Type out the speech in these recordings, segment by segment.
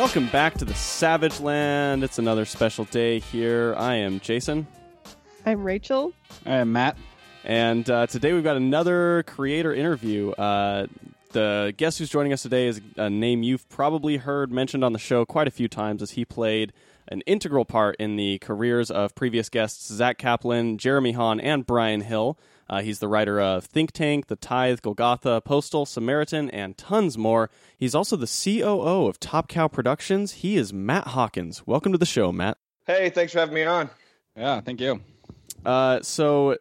Welcome back to the Savage Land. It's another special day here. I am Jason. I'm Rachel. I'm Matt. And uh, today we've got another creator interview. Uh, the guest who's joining us today is a name you've probably heard mentioned on the show quite a few times as he played an integral part in the careers of previous guests Zack Kaplan, Jeremy Haun, and Bryan Hill. Uh, he's the writer of Think Tank, The Tithe, Golgotha, Postal, Samaritan, and tons more. He's also the COO of Top Cow Productions. He is Matt Hawkins. Welcome to the show, Matt. Hey, thanks for having me on. Yeah, thank you. Uh, so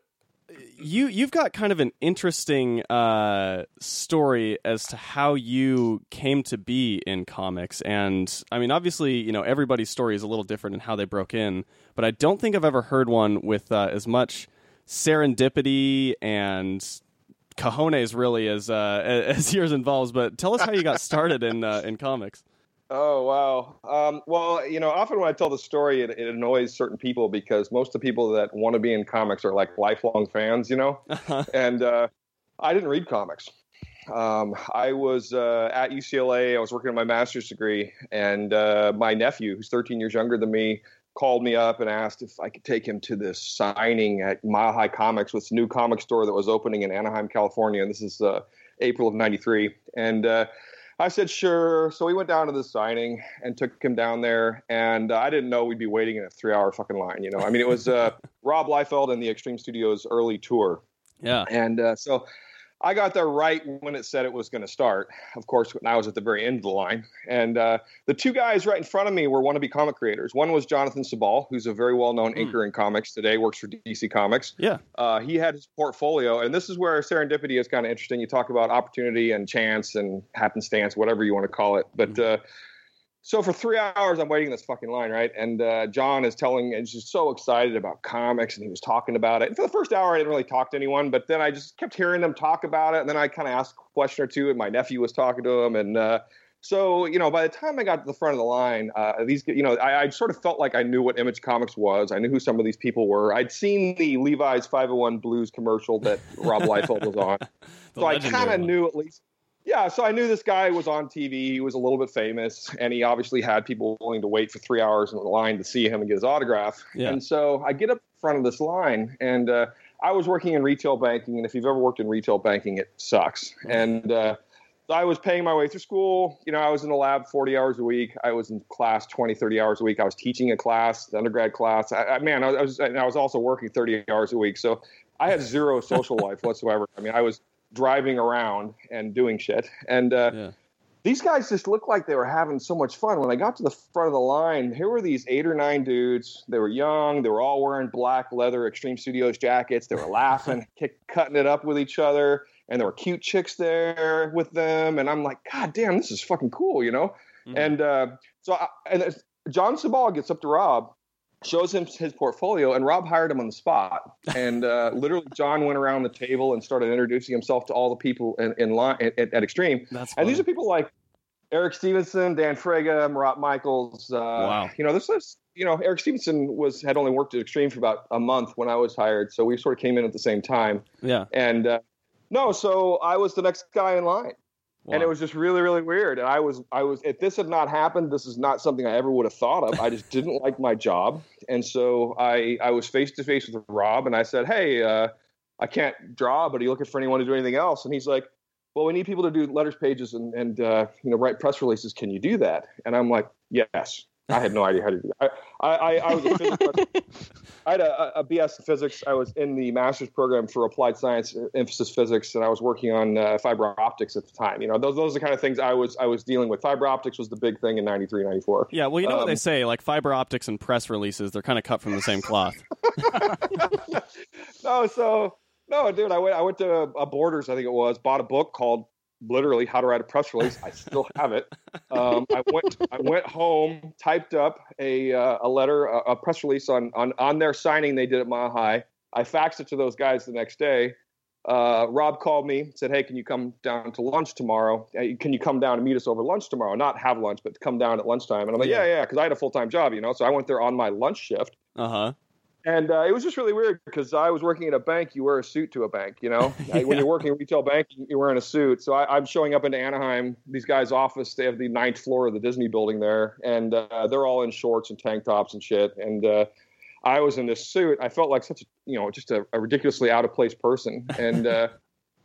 you you've got kind of an interesting uh, story as to how you came to be in comics, and I mean, obviously, you know, everybody's story is a little different in how they broke in, but I don't think I've ever heard one with uh, as much serendipity and cojones really as uh, as yours involves. But tell us how you got started in uh, in comics. Oh wow. Um, well, you know, often when I tell the story, it, it, annoys certain people because most of the people that want to be in comics are like lifelong fans, you know. Uh-huh. And uh, I didn't read comics. Um, I was uh, at UCLA. I was working on my master's degree, and uh, my nephew, who's 13 years younger than me, called me up and asked if I could take him to this signing at Mile High Comics, with this new comic store that was opening in Anaheim, California. And this is uh, April of '93, and uh, I said, sure. So we went down to the signing and took him down there. And uh, I didn't know we'd be waiting in a three hour fucking line. You know, I mean, it was uh, Rob Liefeld and the Extreme Studios early tour. Yeah. And uh, so I got there right when it said it was going to start. Of course, when I was at the very end of the line. And uh, the two guys right in front of me were wannabe comic creators. One was Jonathan Sibal, who's a very well known mm. inker in comics today, works for DC Comics. Yeah. Uh, he had his portfolio. And this is where serendipity is kind of interesting. You talk about opportunity and chance and happenstance, whatever you want to call it. But mm. uh, so for three hours, I'm waiting in this fucking line, right? And uh, John is telling, and just so excited about comics, and he was talking about it. And for the first hour, I didn't really talk to anyone, but then I just kept hearing them talk about it, and then I kind of asked a question or two, and my nephew was talking to him, and uh, so you know, by the time I got to the front of the line, uh, these, you know, I, I, sort of felt like I knew what Image Comics was. I knew who some of these people were. I'd seen the Levi's 501 Blues commercial that Rob Liefeld was on, so I kind of knew at least yeah, so I knew this guy was on TV. He was a little bit famous, and he obviously had people willing to wait for three hours in the line to see him and get his autograph. Yeah. And so I get up front of this line, and uh, I was working in retail banking, and if you've ever worked in retail banking, it sucks. And uh, I was paying my way through school. You know, I was in the lab 40 hours a week. I was in class 20, 30 hours a week. I was teaching a class, the undergrad class. I, I man, I was, I was also working 30 hours a week. So I had zero social life whatsoever. I mean, I was driving around and doing shit. And uh, yeah. these guys just looked like they were having so much fun. When I got to the front of the line, here were these eight or nine dudes. They were young. They were all wearing black leather Extreme Studios jackets. They were laughing, kick, cutting it up with each other. And there were cute chicks there with them. And I'm like, God damn, this is fucking cool, you know? Mm-hmm. And uh, so, I, and John Sibal gets up to Rob shows him his portfolio, and Rob hired him on the spot. And uh, literally, John went around the table and started introducing himself to all the people in, in line at, at Extreme. That's and these are people like Eric Stephenson, Dan Fraga, Marat Mychaels. Uh, wow. You know, this is you know Eric Stephenson was had only worked at Extreme for about a month when I was hired, so we sort of came in at the same time. Yeah. And uh, no, so I was the next guy in line. Wow. And it was just really, really weird. And I was, I was, if this had not happened, this is not something I ever would have thought of. I just didn't like my job. And so I, I was face to face with Rob and I said, Hey, uh, I can't draw, but are you looking for anyone to do anything else? And he's like, well, we need people to do letters pages and, and uh, you know, write press releases. Can you do that? And I'm like, yes. I had no idea how to do that. I, I, I was a physics. I had a, a, BS in physics. I was in the master's program for applied science, emphasis physics, and I was working on uh, fiber optics at the time. You know, those those are the kind of things I was I was dealing with. Fiber optics was the big thing in 93, 94. Yeah, well, you know um, what they um, say, like fiber optics and press releases, they're kind of cut from the same cloth. no, so no, dude, I went I went to a Borders, I think it was, bought a book called literally how to write a press release. I still have it. Um, I went I went home, typed up a uh, a letter, a, a, press release on on on their signing they did at Mile High. I faxed it to those guys the next day. Uh, Rob called me, said, "Hey, can you come down to lunch tomorrow? Uh, can you come down and meet us over lunch tomorrow? Not have lunch, but come down at lunchtime." And I'm like, "Yeah, yeah," because I had a full time job, you know. So I went there on my lunch shift. Uh huh. And uh, it was just really weird because I was working at a bank. You wear a suit to a bank, you know. Yeah. When you're working retail bank, you're wearing a suit. So I, I'm showing up into Anaheim. These guys' office. They have the ninth floor of the Disney building there, and uh, they're all in shorts and tank tops and shit. And uh, I was in this suit. I felt like such a, you know, just a, a ridiculously out of place person. And uh,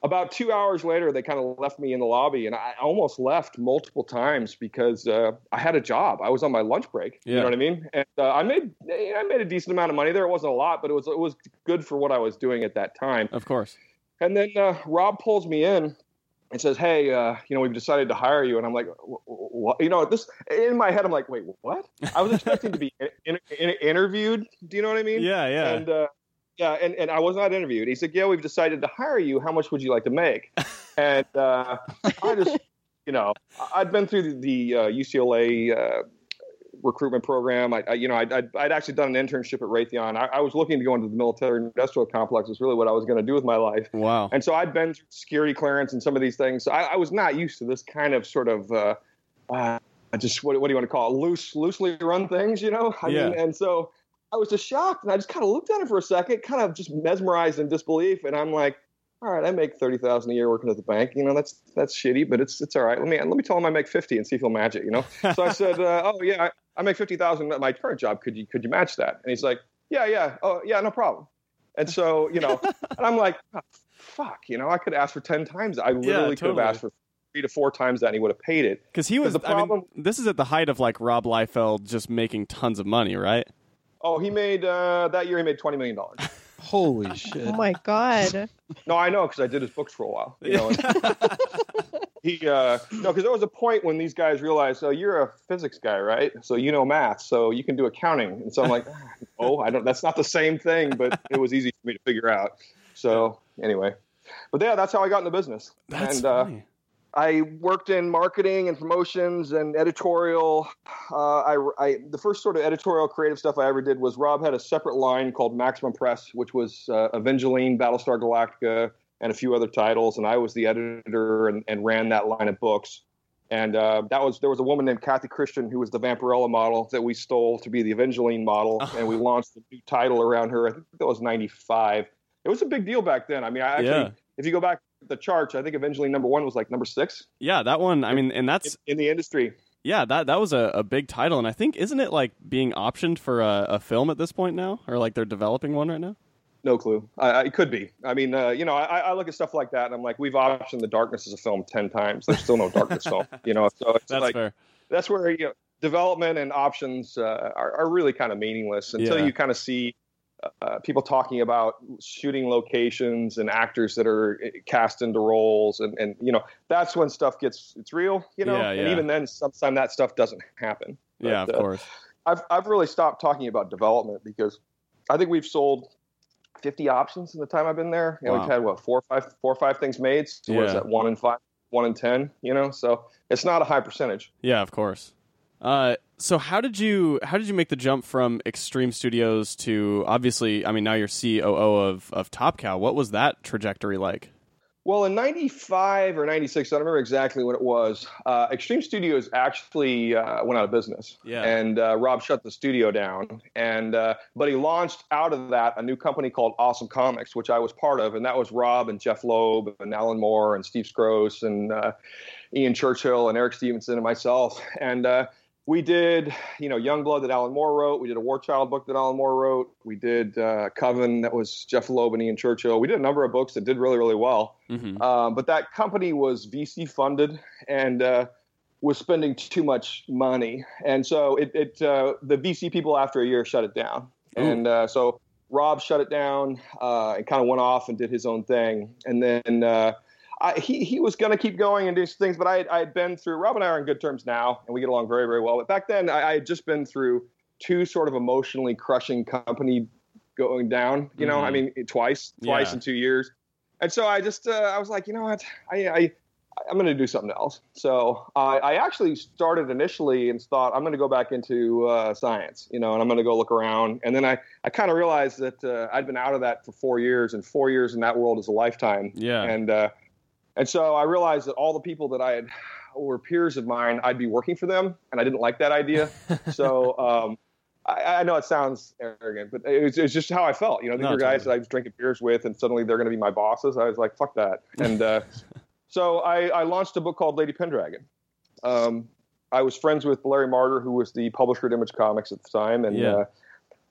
about two hours later, they kind of left me in the lobby, and I almost left multiple times because uh, I had a job. I was on my lunch break. You know what I mean? And uh, I made I made a decent amount of money there. It wasn't a lot, but it was it was good for what I was doing at that time. Of course. And then uh, Rob pulls me in and says, "Hey, uh, you know, we've decided to hire you." And I'm like, "What?" You know, this in my head, I'm like, "Wait, what?" I was expecting to be in, in, interviewed. Do you know what I mean? Yeah, yeah. And uh, yeah, and, and I was not interviewed. He said, "Yeah, we've decided to hire you. How much would you like to make?" and uh, I just, you know, I'd been through the, the uh, UCLA uh, recruitment program. I, I you know, I'd, I'd, I'd actually done an internship at Raytheon. I, I was looking to go into the military industrial complex. Was really what I was going to do with my life. wow. And so I'd been through security clearance and some of these things. So I, I was not used to this kind of sort of uh, uh, just what, what do you want to call it? Loose, loosely run things, you know? I Yeah. mean, and so I was just shocked and I just kind of looked at it for a second, kind of just mesmerized in disbelief. And I'm like, all right, I make thirty thousand a year working at the bank. You know, that's that's shitty, but it's it's all right. Let me let me tell him I make fifty and see if he'll match it. You know. So I said, uh, oh yeah, I, I make fifty thousand at my current job. Could you could you match that? And he's like, yeah, yeah, oh yeah, no problem. And so you know, and I'm like, oh, fuck, you know, I could ask for ten times. I literally could totally. have asked for three to four times that, and he would have paid it. Because he was. the I mean, problem- this is at the height of like Rob Liefeld just making tons of money, right? Oh, he made uh, that year. He made twenty million dollars. Holy shit. Oh my god. No, I know because I did his books for a while. You know, he uh, no, because there was a point when these guys realized, oh, you're a physics guy, right? So you know math, so you can do accounting. And so I'm like, oh, I don't. That's not the same thing, but it was easy for me to figure out. So anyway, but yeah, that's how I got into business. That's and uh, funny. I worked in marketing and promotions and editorial. Uh, I, I the first sort of editorial creative stuff I ever did was Rob had a separate line called Maximum Press, which was uh, Evangeline, Battlestar Galactica, and a few other titles. And I was the editor and, and ran that line of books. And uh, that was there was a woman named Kathy Christian who was the Vampirella model that we stole to be the Evangeline model, and we launched a new title around her. I think that was '95. It was a big deal back then. I mean, I actually, Yeah. if you go back the charts, I think eventually number one was like number six Yeah, that one. I mean, and in, that's in the industry. yeah, that that was a, a big title, and I think isn't it like being optioned for a, a film at this point now, or like they're developing one right now? No clue. I, I it could be. I mean, uh, you know, I, I look at stuff like that, and I'm like, we've optioned the darkness as a film ten times. There's still no darkness film. You know, so it's That's like fair. that's where you know, development and options uh, are, are really kind of meaningless until Yeah. you kind of see uh, people talking about shooting locations and actors that are uh, cast into roles, and and you know, that's when stuff gets it's real. You know, Yeah, and even then, sometimes that stuff doesn't happen. yeah, of uh, course. I've I've really stopped talking about development because I think we've sold 50 options in the time I've been there. Know, Wow. we've had what four or five four or five things made. So what is Yeah. that? One in five, one in ten. You know, so it's not a high percentage. Yeah, of course. Uh, so how did you how did you make the jump from Extreme Studios to obviously? I mean, now you're COO of of Top Cow. What was that trajectory like? Well, in '95 or '96, I don't remember exactly when it was. Uh, Extreme Studios actually uh, went out of business, Yeah. and uh, Rob shut the studio down. And uh, but he launched out of that a new company called Awesome Comics, which I was part of, and that was Rob and Jeph Loeb and Alan Moore and Steve Skroce and uh, Ian Churchill and Eric Stephenson and myself. And uh, we did, you know, Youngblood that Alan Moore wrote. We did a War Child book that Alan Moore wrote. We did uh, Coven that was Jeph Loeb and Ian Churchill. We did a number of books that did really, really well. hmm Um, but that company was VC funded and uh, was spending too much money, and so it, it uh, the VC people after a year shut it down, Ooh. and uh, so Rob shut it down uh, and kind of went off and did his own thing, and then. I, he, he was going to keep going and do some things, but I, had- I had been through. Rob and I are on good terms now, and we get along very, very well. But back then, I, I had just been through two sort of emotionally crushing company going down. You know, Mhm. I mean, twice, twice Yeah. in two years. And so I just, uh, I was like, you know what, I, I, I'm going to do something else. So I, I actually started initially and thought I'm going to go back into uh, science, you know, and I'm going to go look around. And then I, I kind of realized that uh, I'd been out of that for four years, and four years in that world is a lifetime. Yeah. And uh, and so I realized that all the people that I had were peers of mine, I'd be working for them, and I didn't like that idea. so um, I, I know it sounds arrogant, but it was, it just how I felt. You know, these No, were guys totally. that I was drinking beers with, and suddenly they're going to be my bosses. I was like, fuck that. And uh, so I, I launched a book called Lady Pendragon. Um, I was friends with Larry Marder, who was the publisher at Image Comics at the time, and Yeah. uh,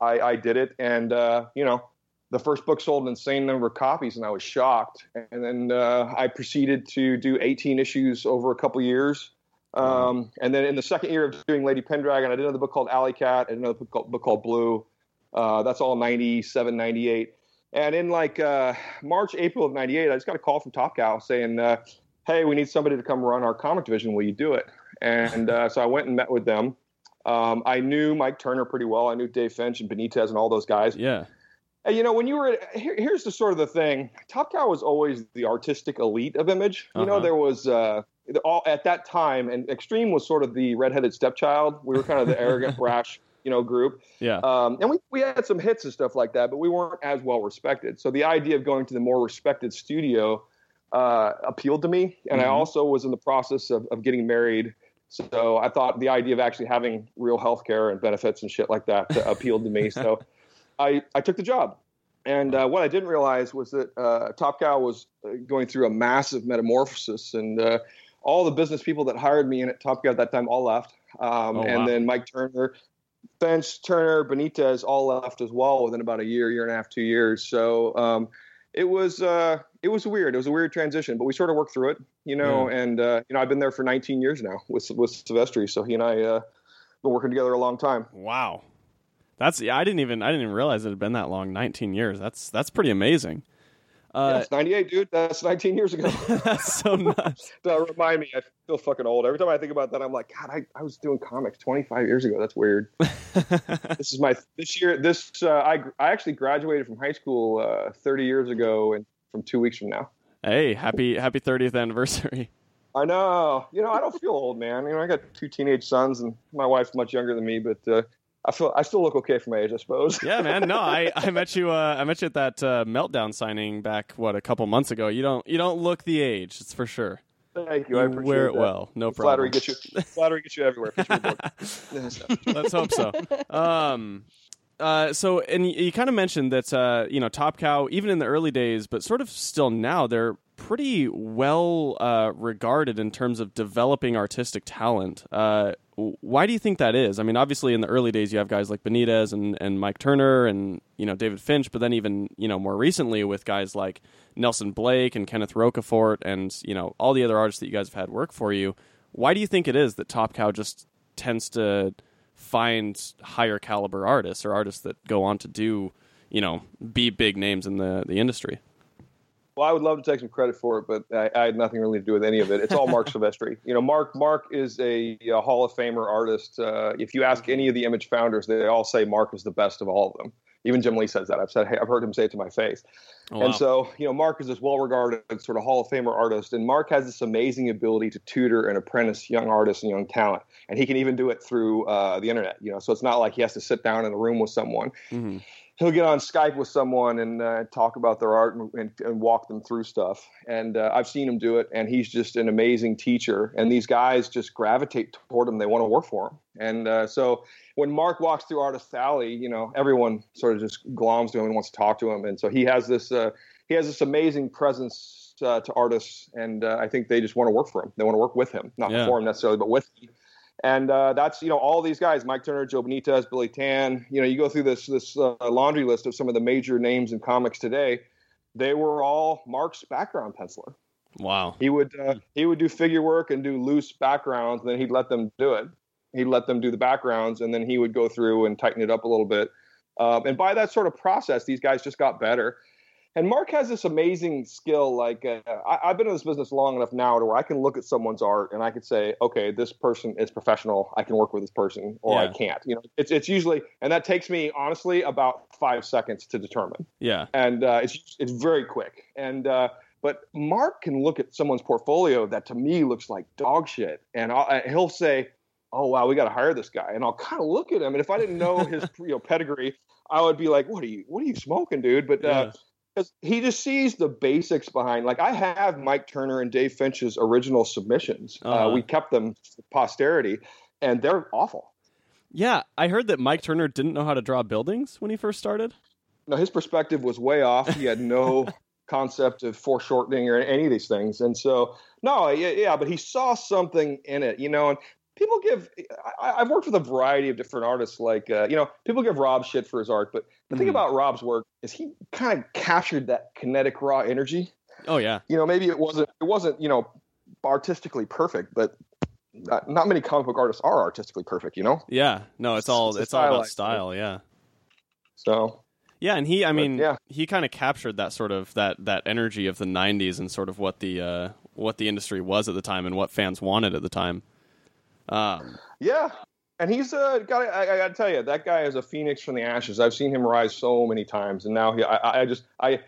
I, I did it. And uh, you know, the first book sold an insane number of copies, and I was shocked. And then uh, I proceeded to do 18 issues over a couple years. Um, and then in the second year of doing Lady Pendragon, I did another book called Alley Cat, and another book called, book called Blue. Uh, that's all 97, 98. And in like uh, March, April of 98, I just got a call from Top Cow saying, uh, hey, we need somebody to come run our comic division. Will you do it? And uh, so I went and met with them. Um, I knew Mike Turner pretty well. I knew Dave Finch and Benitez and all those guys. Yeah. And, you know, when you were here, here's the sort of the thing. Top Cow was always the artistic elite of Image. You know, Uh-huh. there was uh, all at that time, and Extreme was sort of the redheaded stepchild. We were kind of the arrogant, brash, you know, group. Yeah. Um, and we, we had some hits and stuff like that, but we weren't as well respected. So the idea of going to the more respected studio uh, appealed to me. And I Mhm. also was in the process of, of getting married. So I thought the idea of actually having real health care and benefits and shit like that uh, appealed to me. So I, I took the job. And uh, what I didn't realize was that uh, Top Cow was uh, going through a massive metamorphosis, and uh, all the business people that hired me in at Top Cow at that time all left. Um, Oh, and wow. then Mike Turner, Finch, Turner, Benitez all left as well within about a year, year and a half, two years. So um, it was uh, it was weird. It was a weird transition, but we sort of worked through it, you know. And uh, you know, I've been there for 19 years now with with Silvestri, so he and I uh, been working together a long time. Wow. That's yeah, I didn't even I didn't even realize it had been that long, 19 years. That's that's pretty amazing. Uh, That's 98, dude. That's 19 years ago. that's so nuts. Don't remind me. I feel fucking old. Every time I think about that, I'm like, God, I, I was doing comics 25 years ago. That's weird. this is my this year. This uh, I I actually graduated from high school uh, 30 years ago, and from two weeks from now. hey, happy happy 30th anniversary. I know. You know, I don't feel old, man. You know, I got two teenage sons, and my wife's much younger than me, but uh, I feel I still look okay for my age, I suppose. Yeah, man. No, I, I met you. Uh, I met you at that uh, meltdown signing back what a couple months ago. You don't you don't look the age. It's for sure. Thank you. I You appreciate wear it that. well. No Flattery problem. gets you. Flattery gets you everywhere. Puts you in the book. Let's hope so. Um, uh, so, and you, you kind of mentioned that uh, you know Top Cow, even in the early days, but sort of still now, they're pretty well uh, regarded in terms of developing artistic talent. Why do you think that is? I mean, obviously, in the early days, you have guys like Benitez and, and Mike Turner and you know David Finch, but then even you know more recently with guys like Nelson Blake and Kenneth Rocafort and you know all the other artists that you guys have had work for you. Why do you think it is that Top Cow just tends to find higher caliber artists or artists that go on to do, you know, be big names in the, the industry. Well, I would love to take some credit for it, but I, I had nothing really to do with any of it. It's all Mark Silvestri. You know, Mark Mark is a, a Hall of Famer artist. Uh, if you ask any of the Image founders, they all say Mark is the best of all of them. Even Jim Lee says that. I've said, hey, I've heard him say it to my face. Oh, wow. And so, you know, Mark is this well-regarded sort of Hall of Famer artist, and Mark has this amazing ability to tutor and apprentice young artists and young talent, and he can even do it through uh, the internet. You know, so it's not like he has to sit down in a room with someone Mhm. He'll get on Skype with someone and uh, talk about their art and, and, and walk them through stuff. And uh, I've seen him do it, and he's just an amazing teacher. And these guys just gravitate toward him; they want to work for him. And uh, so when Mark walks through Artist Alley, you know everyone sort of just gloms to him and wants to talk to him. And so he has this uh, he has this amazing presence uh, to artists, and uh, I think they just want to work for him. They want to work with him, not Yeah. for him necessarily, but with him. And uh, that's you know all these guys: Mike Turner, Joe Benitez, Billy Tan. You know, you go through this this uh, laundry list of some of the major names in comics today. They were all Mark's background penciler. Wow. He would uh, he would do figure work and do loose backgrounds, and then he'd let them do it. He'd let them do the backgrounds, and then he would go through and tighten it up a little bit. Um, and by that sort of process, these guys just got better. And Mark has this amazing skill. Like uh, I, I've been in this business long enough now to where I can look at someone's art and I could say, okay, this person is professional. I can work with this person, or I can't. You know, it's it's usually, and that takes me honestly about five seconds to determine Yeah. and uh, it's it's very quick. And uh, but Mark can look at someone's portfolio that to me looks like dog shit, and I'll, uh, he'll say, "Oh wow, we got to hire this guy." And I'll kind of look at him, and if I didn't know his you know pedigree, I would be like, "What are you What are you smoking, dude?" But Yeah. Uh, because he just sees the basics behind. Like I have Mike Turner and Dave Finch's original submissions. uh Uh-huh. we kept them for posterity, and they're awful. Yeah, I heard that Mike Turner didn't know how to draw buildings when he first started. No, his perspective was way off. He had no concept of foreshortening or any of these things, and so no, yeah, yeah, but he saw something in it, you know. And people give, I, have worked with a variety of different artists. Like, uh, you know, people give Rob shit for his art, but the mm. thing about Rob's work is he kind of captured that kinetic raw energy. Oh yeah. You know, maybe it wasn't, it wasn't, you know, artistically perfect, but not, not, many comic book artists are artistically perfect, you know? Yeah. No, it's all it's, it's all about style, yeah. So yeah, and he I mean yeah. he kind of captured that sort of that that energy of the 90s and sort of what the uh what the industry was at the time and what fans wanted at the time. Um, yeah. And he's uh, got. I, I got to tell you, that guy is a phoenix from the ashes. I've seen him rise so many times, and now he. I, I just. I.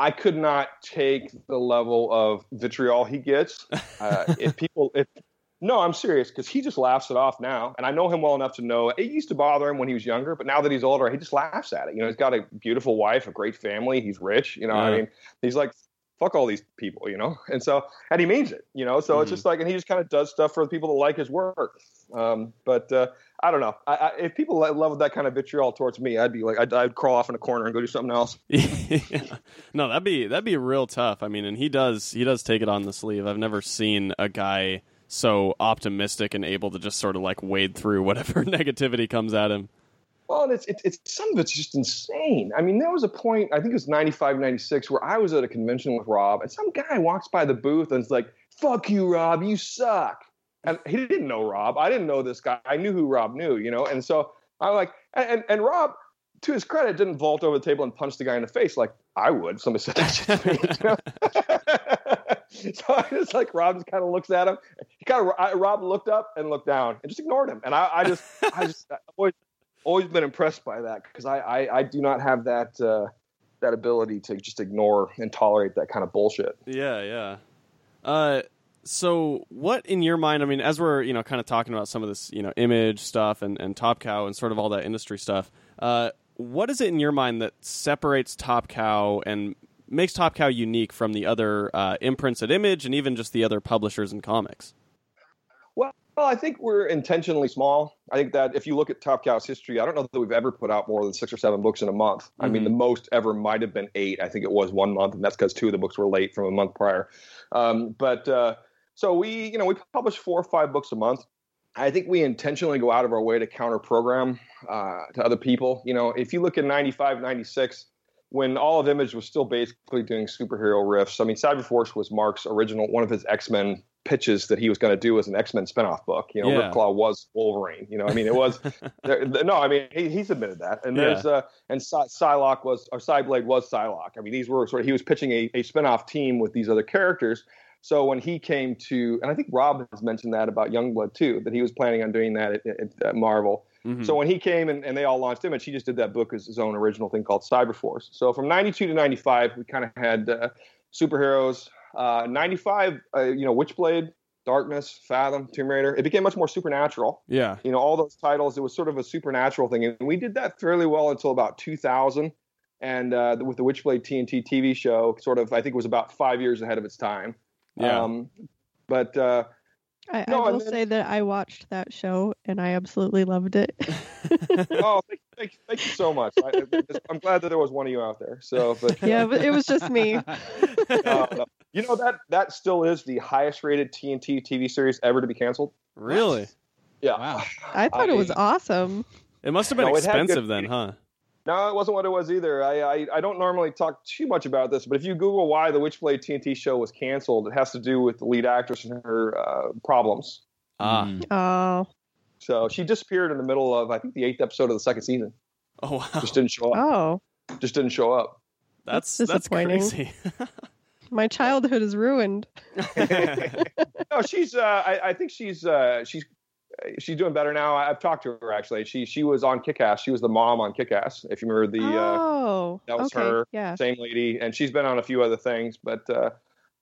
I could not take the level of vitriol he gets. Uh, if people, if no, I'm serious because he just laughs it off now, and I know him well enough to know it used to bother him when he was younger, but now that he's older, he just laughs at it. You know, he's got a beautiful wife, a great family, he's rich. You know, yeah. I mean, he's like, fuck all these people, you know, and so and he means it, you know. So mm-hmm. it's just like, and he just kind of does stuff for the people that like his work. Um, but uh, I don't know. I, I, if people love that kind of vitriol towards me, I'd be like, I'd, I'd crawl off in a corner and go do something else. yeah. No, that'd be that'd be real tough. I mean, and he does he does take it on the sleeve. I've never seen a guy so optimistic and able to just sort of like wade through whatever negativity comes at him. Well, and it's, it's, it's some of it's just insane. I mean, there was a point, I think it was 95, 96, where I was at a convention with Rob, and some guy walks by the booth and is like, fuck you, Rob, you suck. And he didn't know Rob. I didn't know this guy. I knew who Rob knew, you know? And so I'm like, and, and Rob, to his credit, didn't vault over the table and punch the guy in the face like I would somebody said that to me. You know? so I just like Rob just kind of looks at him. He kind of Rob looked up and looked down and just ignored him. And I, I just I just I always always been impressed by that because I, I, I do not have that uh, that ability to just ignore and tolerate that kind of bullshit. Yeah, yeah. Uh, so what in your mind? I mean, as we're you know kind of talking about some of this you know image stuff and and Top Cow and sort of all that industry stuff. Uh, what is it in your mind that separates Top Cow and makes Top Cow unique from the other uh, imprints at Image and even just the other publishers and comics? Well, I think we're intentionally small. I think that if you look at Top Cow's history, I don't know that we've ever put out more than six or seven books in a month. Mm-hmm. I mean, the mm-hmm. most ever might have been eight. I think it was one month, and that's because two of the books were late from a month prior. Um, but uh, so we, you know, we publish four or five books a month. I think we intentionally go out of our way to counter program uh, to other people. You know, if you look at 95, 96, when all of Image was still basically doing superhero riffs, I mean, Cyberforce was Mark's original, one of his X Men pitches that he was going to do as an X Men spinoff book. You know, yeah. Ripclaw was Wolverine. You know, I mean, it was there, no, I mean, he, he's admitted that. And there's yeah. uh, and Psylocke was or Cyblade was Psylocke. I mean, these were sort of he was pitching a, a spinoff team with these other characters. So when he came to, and I think Rob has mentioned that about Youngblood too, that he was planning on doing that at, at, at Marvel. Mm-hmm. So when he came and, and they all launched Image, he just did that book as his own original thing called Cyberforce. So from 92 to 95, we kind of had uh, superheroes, uh, 95, uh, you know, Witchblade, Darkness, Fathom, Tomb Raider. It became much more supernatural. Yeah. You know, all those titles, it was sort of a supernatural thing. And we did that fairly well until about 2000. And uh, with the Witchblade TNT TV show, sort of, I think it was about five years ahead of its time. Yeah. Um, but uh, I, no, I will then, say that I watched that show and I absolutely loved it. oh, thank, thank, thank, you so much. I, am glad that there was one of you out there. So, but yeah, but it was just me. uh, no. You know that that still is the highest rated TNT TV series ever to be canceled. Really? Yeah. Wow. I thought I, it was awesome. It must have been no, expensive then, huh? No, it wasn't what it was either. I, I, I don't normally talk too much about this, but if you Google why the Witchblade TNT show was canceled, it has to do with the lead actress and her uh, problems. Ah. Mm. Oh. So she disappeared in the middle of I think the eighth episode of the second season. Oh wow! Just didn't show up. Oh. Just didn't show up. That's that's, that's crazy. My childhood is ruined. no, she's. Uh, I, I think she's. Uh, she's she's doing better now. I've talked to her actually. She she was on Kick-Ass. She was the mom on Kick-Ass. If you remember the oh, uh, that was okay. her. Yeah. Same lady, and she's been on a few other things, but uh,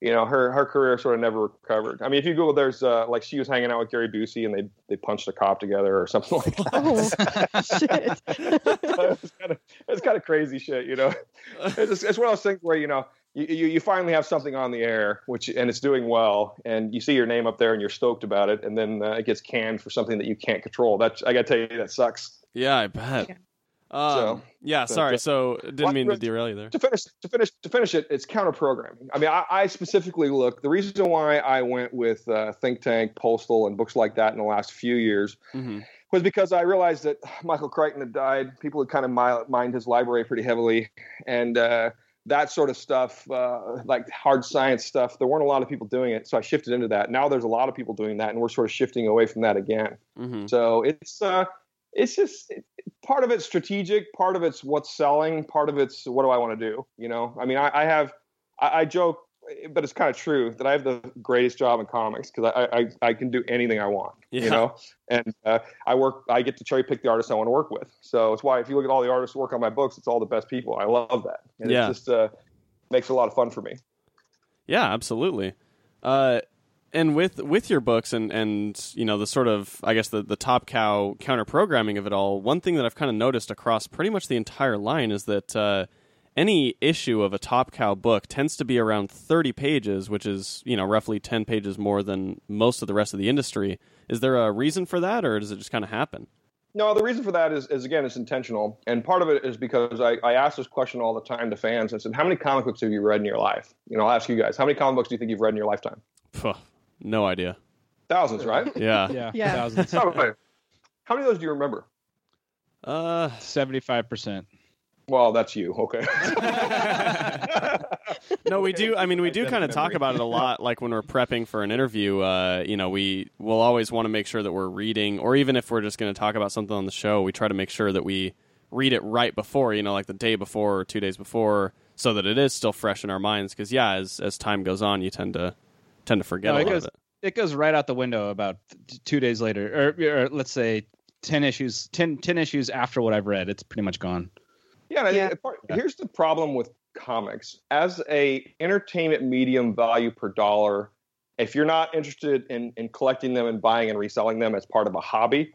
you know her her career sort of never recovered. I mean, if you Google, there's uh, like she was hanging out with Gary Busey, and they they punched a cop together or something like that. Oh shit! it's kind of it's kind of crazy shit, you know. It's, just, it's one of those things where you know you, you, you finally have something on the air, which and it's doing well, and you see your name up there and you're stoked about it, and then uh, it gets canned for something that you can't control. That I got to tell you, that sucks. Yeah, I bet. Yeah. Um, so, yeah, sorry. But, so didn't mean to derail you there. To finish, to finish, to finish it, it's counter programming. I mean, I, I, specifically look. The reason why I went with uh, Think Tank, Postal, and books like that in the last few years mm-hmm. was because I realized that Michael Crichton had died. People had kind of mined his library pretty heavily, and uh, that sort of stuff, uh, like hard science stuff, there weren't a lot of people doing it. So I shifted into that. Now there's a lot of people doing that, and we're sort of shifting away from that again. Mm-hmm. So it's uh, it's just it, part of it's strategic, part of it's what's selling, part of it's what do I want to do. You know, I mean, I, I have I, I joke but it's kind of true that I have the greatest job in comics because I, I, I can do anything I want, yeah. you know, and uh, I work I get to cherry pick the artists I want to work with. So it's why if you look at all the artists who work on my books, it's all the best people. I love that, and yeah. it just uh, makes a lot of fun for me. Yeah, absolutely. Uh, and with with your books and and you know the sort of I guess the the top cow counter programming of it all, one thing that I've kind of noticed across pretty much the entire line is that uh, any issue of a Top Cow book tends to be around 30 pages, which is, you know, roughly 10 pages more than most of the rest of the industry. Is there a reason for that, or does it just kind of happen? No, the reason for that is, is again, it's intentional. And part of it is because I, I ask this question all the time to fans. I said, How many comic books have you read in your life? You know, I'll ask you guys, how many comic books do you think you've read in your lifetime? no idea. Thousands, right? Yeah. yeah. yeah. Thousands. how many of those do you remember? Uh, 75%. Well, that's you. Okay. no, we do. I mean, we do kind of talk about it a lot. Like when we're prepping for an interview, uh, you know, we will always want to make sure that we're reading, or even if we're just going to talk about something on the show, we try to make sure that we read it right before, you know, like the day before or two days before, so that it is still fresh in our minds. Because yeah, as as time goes on, you tend to tend to forget no, a lot goes, of it. It goes right out the window about two days later, or, or let's say ten issues, 10, 10 issues after what I've read. It's pretty much gone. Yeah, yeah. Part, here's the problem with comics as a entertainment medium value per dollar. If you're not interested in, in collecting them and buying and reselling them as part of a hobby,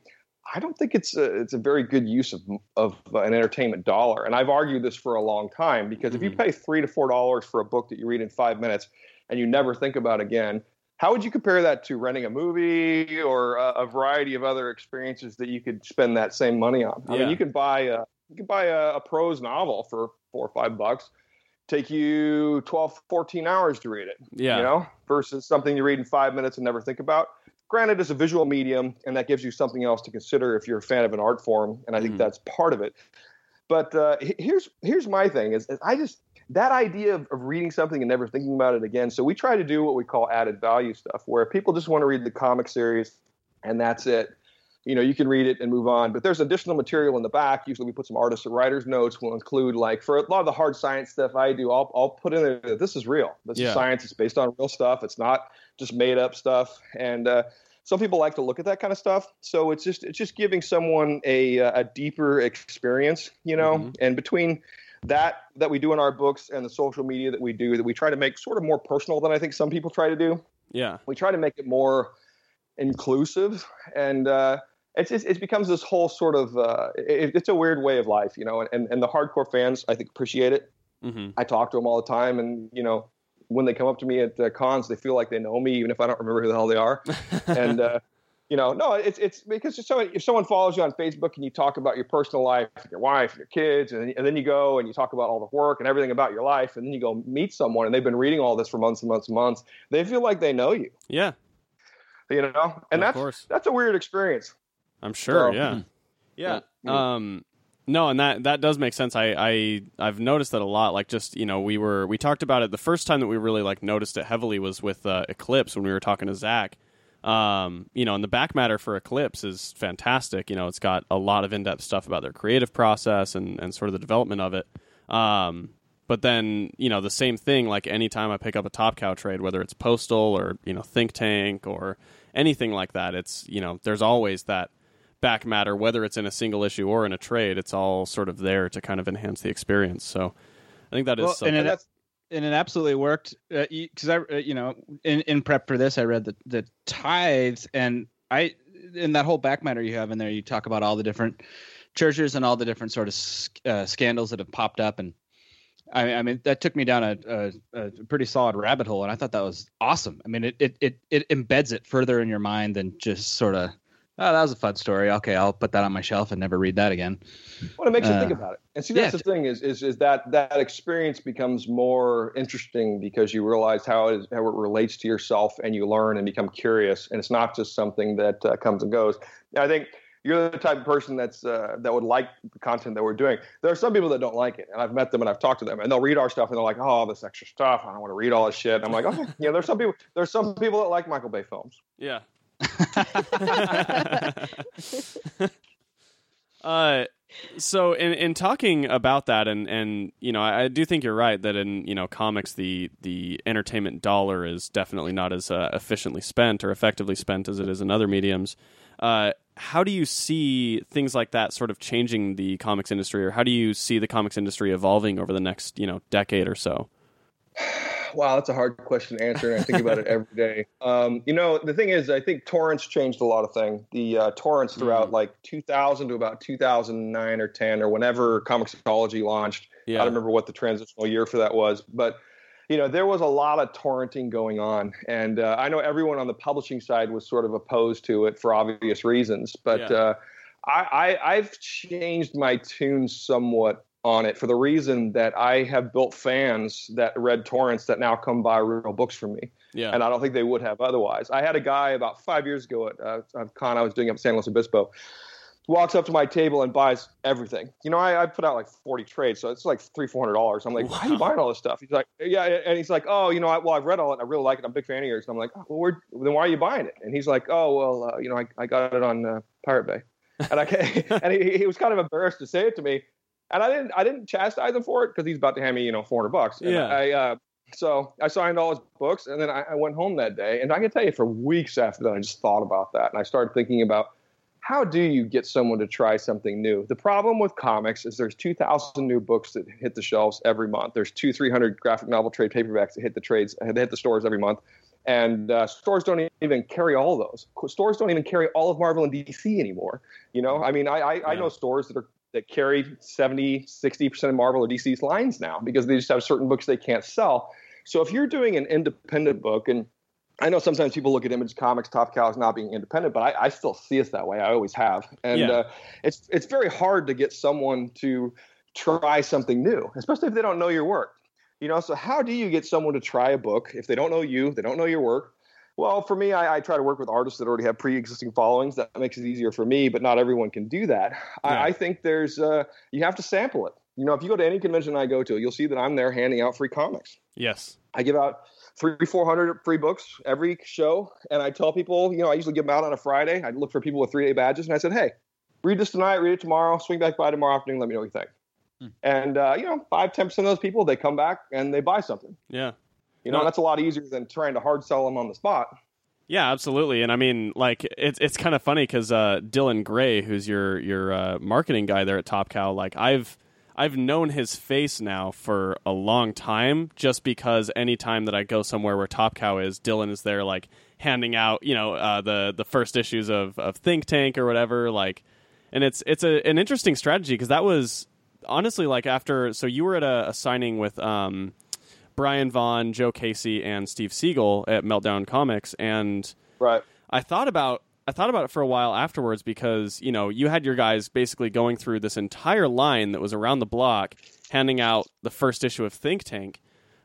I don't think it's a, it's a very good use of, of an entertainment dollar. And I've argued this for a long time because mm-hmm. if you mm-hmm. pay three to four dollars for a book that you read in five minutes and you never think about again, how would you compare that to renting a movie or a, a variety of other experiences that you could spend that same money on? I yeah. mean, you can buy a, you can buy a, a prose novel for four or five bucks take you 12 14 hours to read it yeah. you know versus something you read in five minutes and never think about. Granted it's a visual medium and that gives you something else to consider if you're a fan of an art form and i think mm. that's part of it. But uh, here's here's my thing is, is i just that idea of, of, reading something and never thinking about it again. So we try to do what we call added value stuff where people just want to read the comic series and that's it you know you can read it and move on but there's additional material in the back. Usually we put some artists or writers notes. We'll include like for a lot of the hard science stuff i do i'll, I'll put in there that this is real. This yeah. is science. It's based on real stuff. It's not just made up stuff. And uh, some people like to look at that kind of stuff. So it's just it's just giving someone a, a deeper experience you know? Mm-hmm. and between that that we do in our books and the social media that we do that we try to make sort of more personal than i think some people try to do. Yeah. We try to make it more inclusive. And uh, it's, it's it becomes this whole sort of uh, it, it's a weird way of life, you know, and, and the hardcore fans I think appreciate it. Mm-hmm. I talk to them all the time, and you know, when they come up to me at uh, cons, they feel like they know me, even if I don't remember who the hell they are. and uh, you know, no, it's it's because if someone, if someone follows you on Facebook and you talk about your personal life, your wife, your kids, and, and then you go and you talk about all the work and everything about your life, and then you go meet someone and they've been reading all this for months and months and months, they feel like they know you. Yeah. You know, and of that's that's a weird experience. I'm sure. So, yeah. Yeah. Um, no, and that that does make sense. I I I've noticed that a lot. Like just you know, we were we talked about it the first time that we really like noticed it heavily was with uh, Eclipse when we were talking to Zach. Um, you know, and the back matter for Eclipse is fantastic. You know, it's got a lot of in depth stuff about their creative process and and sort of the development of it. Um, but then you know the same thing. Like anytime I pick up a Top Cow trade, whether it's Postal or you know Think Tank or anything like that, it's you know there's always that back matter, whether it's in a single issue or in a trade, it's all sort of there to kind of enhance the experience. So I think that is well, something. And it, and it absolutely worked because uh, I, uh, you know, in, in prep for this, I read the the tithes, and I in that whole back matter you have in there, you talk about all the different churches and all the different sort of uh, scandals that have popped up, and I, I mean, that took me down a, a, a, pretty solid rabbit hole, and I thought that was awesome. I mean, it it it, it embeds it further in your mind than just sort of, oh, that was a fun story. Okay, I'll put that on my shelf and never read that again. Well, it makes uh, you think about it. And see, that's yeah. the thing is, is is that that experience becomes more interesting because you realize how it, is, how it relates to yourself, and you learn and become curious, and it's not just something that uh, comes and goes. I think you're the type of person that's uh, that would like the content that we're doing. There are some people that don't like it, and I've met them and I've talked to them, and they'll read our stuff and they're like, "Oh, all this extra stuff. I don't want to read all this shit." And I'm like, "Okay, you know, there's some people. There's some people that like Michael Bay films." Yeah. uh, so in in talking about that, and and you know, I, I, do think you're right that in you know comics, the the entertainment dollar is definitely not as uh, efficiently spent or effectively spent as it is in other mediums. Uh, how do you see things like that sort of changing the comics industry, or how do you see the comics industry evolving over the next you know decade or so? Wow, that's a hard question to answer, and I think about it every day. Um, you know, the thing is, I think torrents changed a lot of things. The uh, torrents throughout mm. like 2000 to about 2009 or 10 or whenever Comixology launched. Yeah. I don't remember what the transitional year for that was, but you know, there was a lot of torrenting going on, and uh, I know everyone on the publishing side was sort of opposed to it for obvious reasons. But yeah. uh, I, I, I've changed my tune somewhat on it for the reason that I have built fans that read torrents that now come buy real books from me. Yeah. And I don't think they would have otherwise. I had a guy about five years ago at uh, a con I was doing up San Luis Obispo walks up to my table and buys everything. You know, I, I put out like 40 trades, so it's like three, four hundred dollars. I'm like, wow. why are you buying all this stuff? He's like, yeah, and he's like, oh, you know, I, well, I've read all it, and I really like it. I'm a big fan of yours. And I'm like, oh, well, then why are you buying it? And he's like, oh, well, uh, you know, I, I got it on uh, Pirate Bay, and I and he, he was kind of embarrassed to say it to me, and I didn't I didn't chastise him for it because he's about to hand me you know 400 bucks. And yeah. I, uh, so I signed all his books, and then I, I went home that day, and I can tell you for weeks after that, I just thought about that, and I started thinking about how do you get someone to try something new? The problem with comics is there's 2,000 new books that hit the shelves every month. There's two, 300 graphic novel trade paperbacks that hit the trades, that hit the stores every month. And uh, stores don't even carry all those. Stores don't even carry all of Marvel and DC anymore. You know, I mean, I, I, yeah. I know stores that are that carry 70, 60% of Marvel or DC's lines now because they just have certain books they can't sell. So if you're doing an independent book and I know sometimes people look at Image Comics, Top Cow as not being independent, but I, I, still see us that way. I always have, and yeah. uh, it's it's very hard to get someone to try something new, especially if they don't know your work. You know, so how do you get someone to try a book if they don't know you, they don't know your work? Well, for me, I, I try to work with artists that already have pre-existing followings. That makes it easier for me, but not everyone can do that. Yeah. I, I, think there's uh, you have to sample it. You know, if you go to any convention I go to, you'll see that I'm there handing out free comics. Yes, I give out three, four hundred free books every show, and I tell people, you know, I usually give them out on a Friday. I look for people with three day badges, and I said, hey, read this tonight, read it tomorrow, swing back by tomorrow afternoon, let me know what you think. Hmm. And uh, you know, five, ten percent of those people, they come back and they buy something. Yeah, you know, no. that's a lot easier than trying to hard sell them on the spot. Yeah, absolutely. And I mean, like it's it's kind of funny because uh, Dylan Gray, who's your your uh, marketing guy there at Top Cow, like I've I've known his face now for a long time just because anytime that I go somewhere where Top Cow is, Dylan is there like handing out, you know, uh, the the first issues of, of Think Tank or whatever, like and it's it's a, an interesting strategy because that was honestly like after so you were at a, a signing with um, Brian Vaughan, Joe Casey, and Steve Seagle at Meltdown Comics, and right. I thought about I thought about it for a while afterwards because you know you had your guys basically going through this entire line that was around the block, handing out the first issue of Think Tank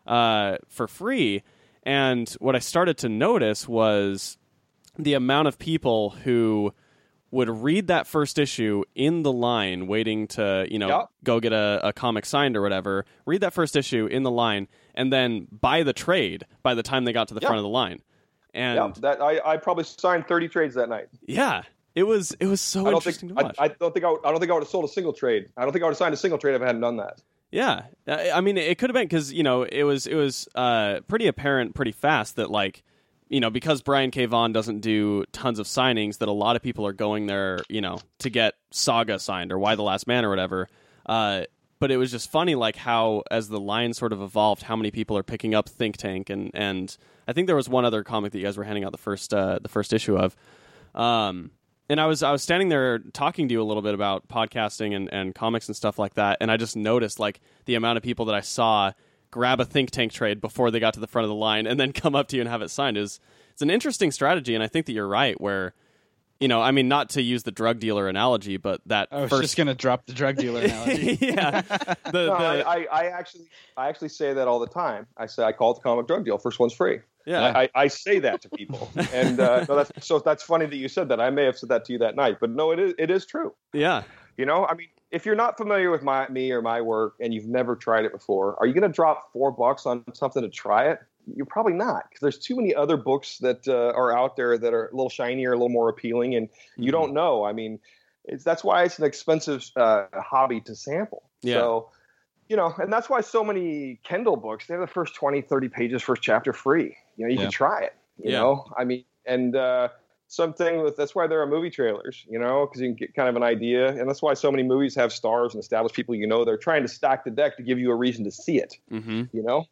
uh, for free. And what I started to notice was the amount of people who would read that first issue in the line, waiting to you know yep. go get a, a comic signed or whatever. Read that first issue in the line, and then buy the trade by the time they got to the front of the line. And yeah, that I, I probably signed 30 trades that night. Yeah. It was it was so interesting think, to watch. I, I, don't think I, would, I don't think I would have sold a single trade. I don't think I would have signed a single trade if I hadn't done that. Yeah, I mean, it could have been because you know it was it was uh, pretty apparent pretty fast that like you know because Brian K. Vaughan doesn't do tons of signings that a lot of people are going there you know to get Saga signed or Y the Last Man or whatever. Uh, but it was just funny like how as the line sort of evolved how many people are picking up think tank and and i think there was one other comic that you guys were handing out the first uh, the first issue of. Um, and I was I was standing there talking to you a little bit about podcasting and, and comics and stuff like that, and I just noticed like the amount of people that I saw grab a think tank trade before they got to the front of the line and then come up to you and have it signed is it's an interesting strategy, and I think that you're right where you know, I mean, not to use the drug dealer analogy, but that I was first, just gonna drop the drug dealer analogy. yeah, the, No, the, I, I, I actually I actually say that all the time. I say I call it the comic drug deal. First one's free. yeah, I, I say that to people, and uh, no, that's, so that's funny that you said that. I may have said that to you that night, but no, it is it is true. yeah, You know, I mean, if you're not familiar with my me or my work and you've never tried it before, are you going to drop four bucks on something to try it? You're probably not, because there's too many other books that uh, are out there that are a little shinier, a little more appealing, and you Mhm. don't know. I mean, it's that's why it's an expensive uh, hobby to sample. Yeah. So, you know, and that's why so many Kindle books, they have the first 20, 30 pages, first chapter free. You know, you Yeah. can try it. You Yeah. know, I mean, and uh, something with that's why there are movie trailers. You know, because you can get kind of an idea, and that's why so many movies have stars and established people. You know, they're trying to stack the deck to give you a reason to see it. mm-hmm. You know,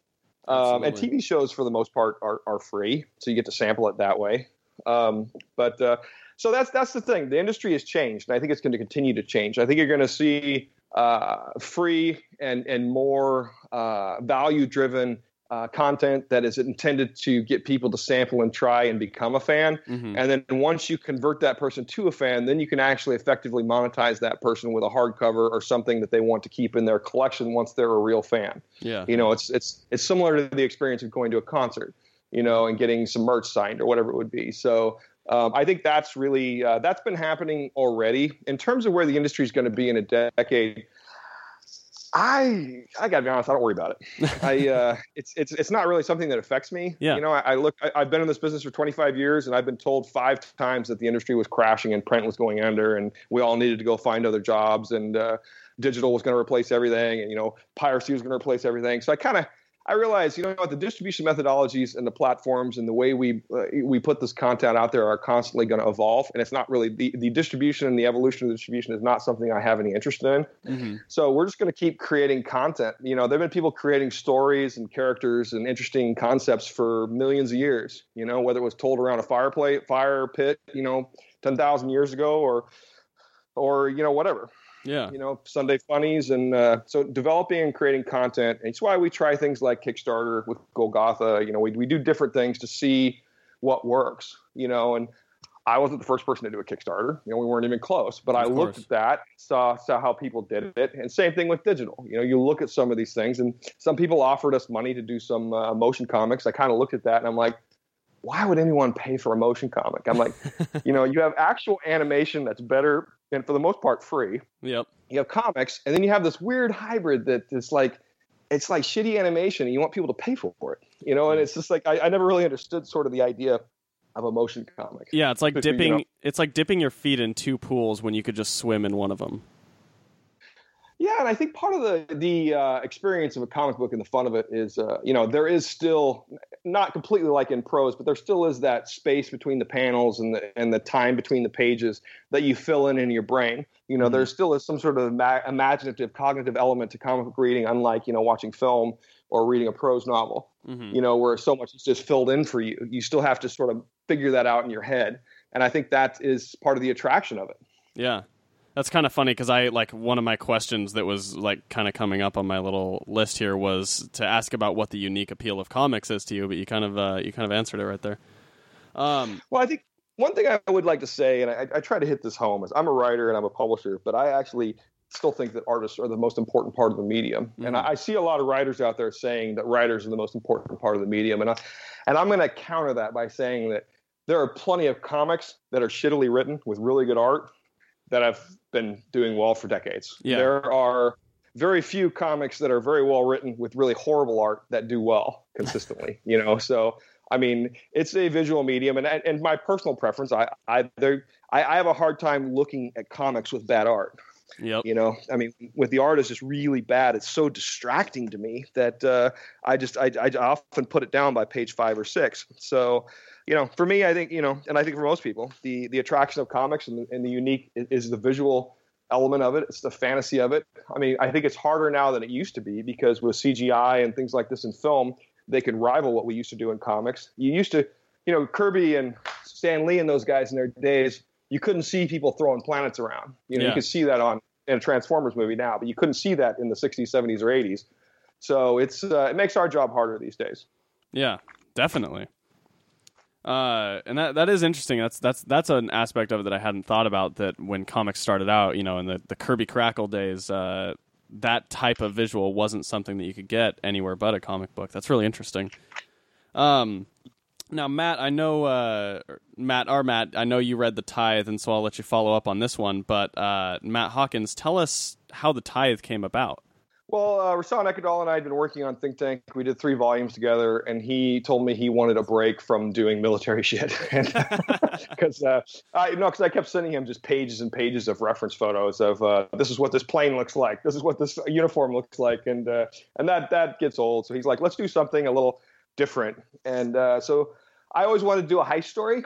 um, and TV shows for the most part are are free, so you get to sample it that way. Um, but uh, so that's that's the thing. The industry has changed, and I think it's going to continue to change. I think you're going to see uh, free and and more uh, value driven uh, content that is intended to get people to sample and try and become a fan. Mm-hmm. And then once you convert that person to a fan, then you can actually effectively monetize that person with a hardcover or something that they want to keep in their collection once they're a real fan. yeah, You know, it's it's it's similar to the experience of going to a concert, you know, and getting some merch signed or whatever it would be. So um, I think that's really uh, that's been happening already. In terms of where the industry is going to be in a decade, I I got to be honest, I don't worry about it. I uh, it's it's it's not really something that affects me. Yeah. You know, I, I look, I, I've been in this business for 25 years, and I've been told five times that the industry was crashing and print was going under, and we all needed to go find other jobs, and uh, digital was going to replace everything, and you know, piracy was going to replace everything. So I kind of I realized, you know what, the distribution methodologies and the platforms and the way we uh, we put this content out there are constantly going to evolve, and it's not really the, the distribution and the evolution of the distribution is not something I have any interest in. mm-hmm. So we're just going to keep creating content. You know, there've been people creating stories and characters and interesting concepts for millions of years. You know, whether it was told around a fireplace, fire pit, you know, ten thousand years ago, or or you know whatever yeah, you know sunday funnies and uh, so developing and creating content. And it's why we try things like kickstarter with golgotha. You know we, we do different things to see what works you know and i wasn't the first person to do a kickstarter. You know we weren't even close but i Of looked at that saw saw how people did it. And same thing with digital. You know you look at some of these things and some people offered us money to do some uh, motion comics. I kind of looked at that and i'm like why would anyone pay for a motion comic i'm like you know you have actual animation that's better and for the most part free yep, you have comics, and then you have this weird hybrid that is like it's like shitty animation, and you want people to pay for it, you know. And it's just like I, I never really understood sort of the idea of a motion comic. yeah. It's like But, you dipping. know- It's like dipping your feet in two pools when you could just swim in one of them. Yeah, and I think part of the the uh, experience of a comic book and the fun of it is, uh, you know, there is still not completely like in prose, but there still is that space between the panels and the and the time between the pages that you fill in in your brain. You know, Mhm. there still is some sort of ma- imaginative, cognitive element to comic book reading, unlike you know watching film or reading a prose novel. Mm-hmm. you know, where so much is just filled in for you. You still have to sort of figure that out in your head. And I think that is part of the attraction of it. Yeah. That's kind of funny because I like one of my questions that was like kind of coming up on my little list here was to ask about what the unique appeal of comics is to you, but you kind of uh, you kind of answered it right there. Um, Well, I think one thing I would like to say, and I, I try to hit this home, is I'm a writer and I'm a publisher, but I actually still think that artists are the most important part of the medium. And Mhm. I, I see a lot of writers out there saying that writers are the most important part of the medium. And, I, and I'm going to counter that by saying that there are plenty of comics that are shittily written with really good art that have been doing well for decades. Yeah. There are very few comics that are very well written with really horrible art that do well consistently, you know? So, I mean, it's a visual medium, and and my personal preference, I I there I, I have a hard time looking at comics with bad art. yep. You know, I mean, with the art is just really bad. It's so distracting to me that uh, I just I, I often put it down by page five or six. So, you know, for me, I think you know, and I think for most people, the the attraction of comics and the, and the unique is, the visual element of it. It's the fantasy of it. I mean, I think it's harder now than it used to be because with CGI and things like this in film, they can rival what we used to do in comics. You used to, you know, Kirby and Stan Lee and those guys in their days you couldn't see people throwing planets around. You know, Yeah. you could see that on in a Transformers movie now, but you couldn't see that in the 60s, 70s, or 80s. So it's uh, it makes our job harder these days. Yeah, definitely. Uh, and that that is interesting. That's that's that's an aspect of it that I hadn't thought about. That when comics started out, you know, in the, the Kirby Crackle days, uh, that type of visual wasn't something that you could get anywhere but a comic book. That's really interesting. Um, now Matt, I know uh, Matt, our Matt, I know you read the Tithe, and so I'll let you follow up on this one. But uh, Matt Hawkins, tell us how the Tithe came about. Well, uh, Rahsan Ekedal and I had been working on Think Tank. We did three volumes together, and he told me he wanted a break from doing military shit. Because uh, I, know, because I kept sending him just pages and pages of reference photos of uh, this is what this plane looks like, this is what this uniform looks like, and uh, and that that gets old. So he's like, let's do something a little different. And uh, so I always wanted to do a heist story.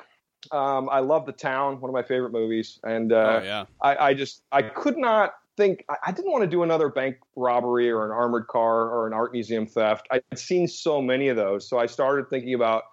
Um, I love the town, one of my favorite movies, and uh, oh yeah, I, I just I could not think I, I didn't want to do another bank robbery or an armored car or an art museum theft. I'd seen so many of those, so I started thinking about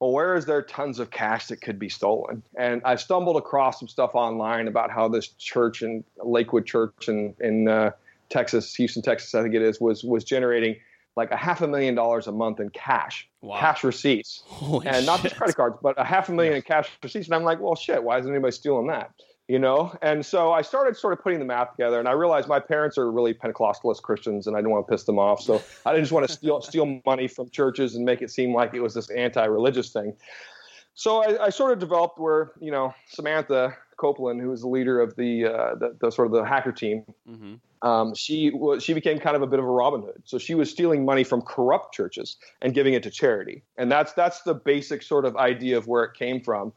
well, where is there tons of cash that could be stolen? And I stumbled across some stuff online about how this church in Lakewood Church in in uh, Texas, Houston, Texas, I think it is, was was generating like a half a million dollars a month in cash, Wow. cash receipts Holy and not just credit cards, but a half a million in cash receipts. And I'm like, well, shit, why isn't anybody stealing that? You know? And so I started sort of putting the math together, and I realized my parents are really Pentecostalist Christians, and I didn't want to piss them off. So I didn't just want to steal steal money from churches and make it seem like it was this anti-religious thing. So I, I sort of developed where you know Samantha Copeland, who was the leader of the, uh, the the sort of the hacker team, Mhm. um, she was she became kind of a bit of a Robin Hood. So she was stealing money from corrupt churches and giving it to charity, and that's that's the basic sort of idea of where it came from.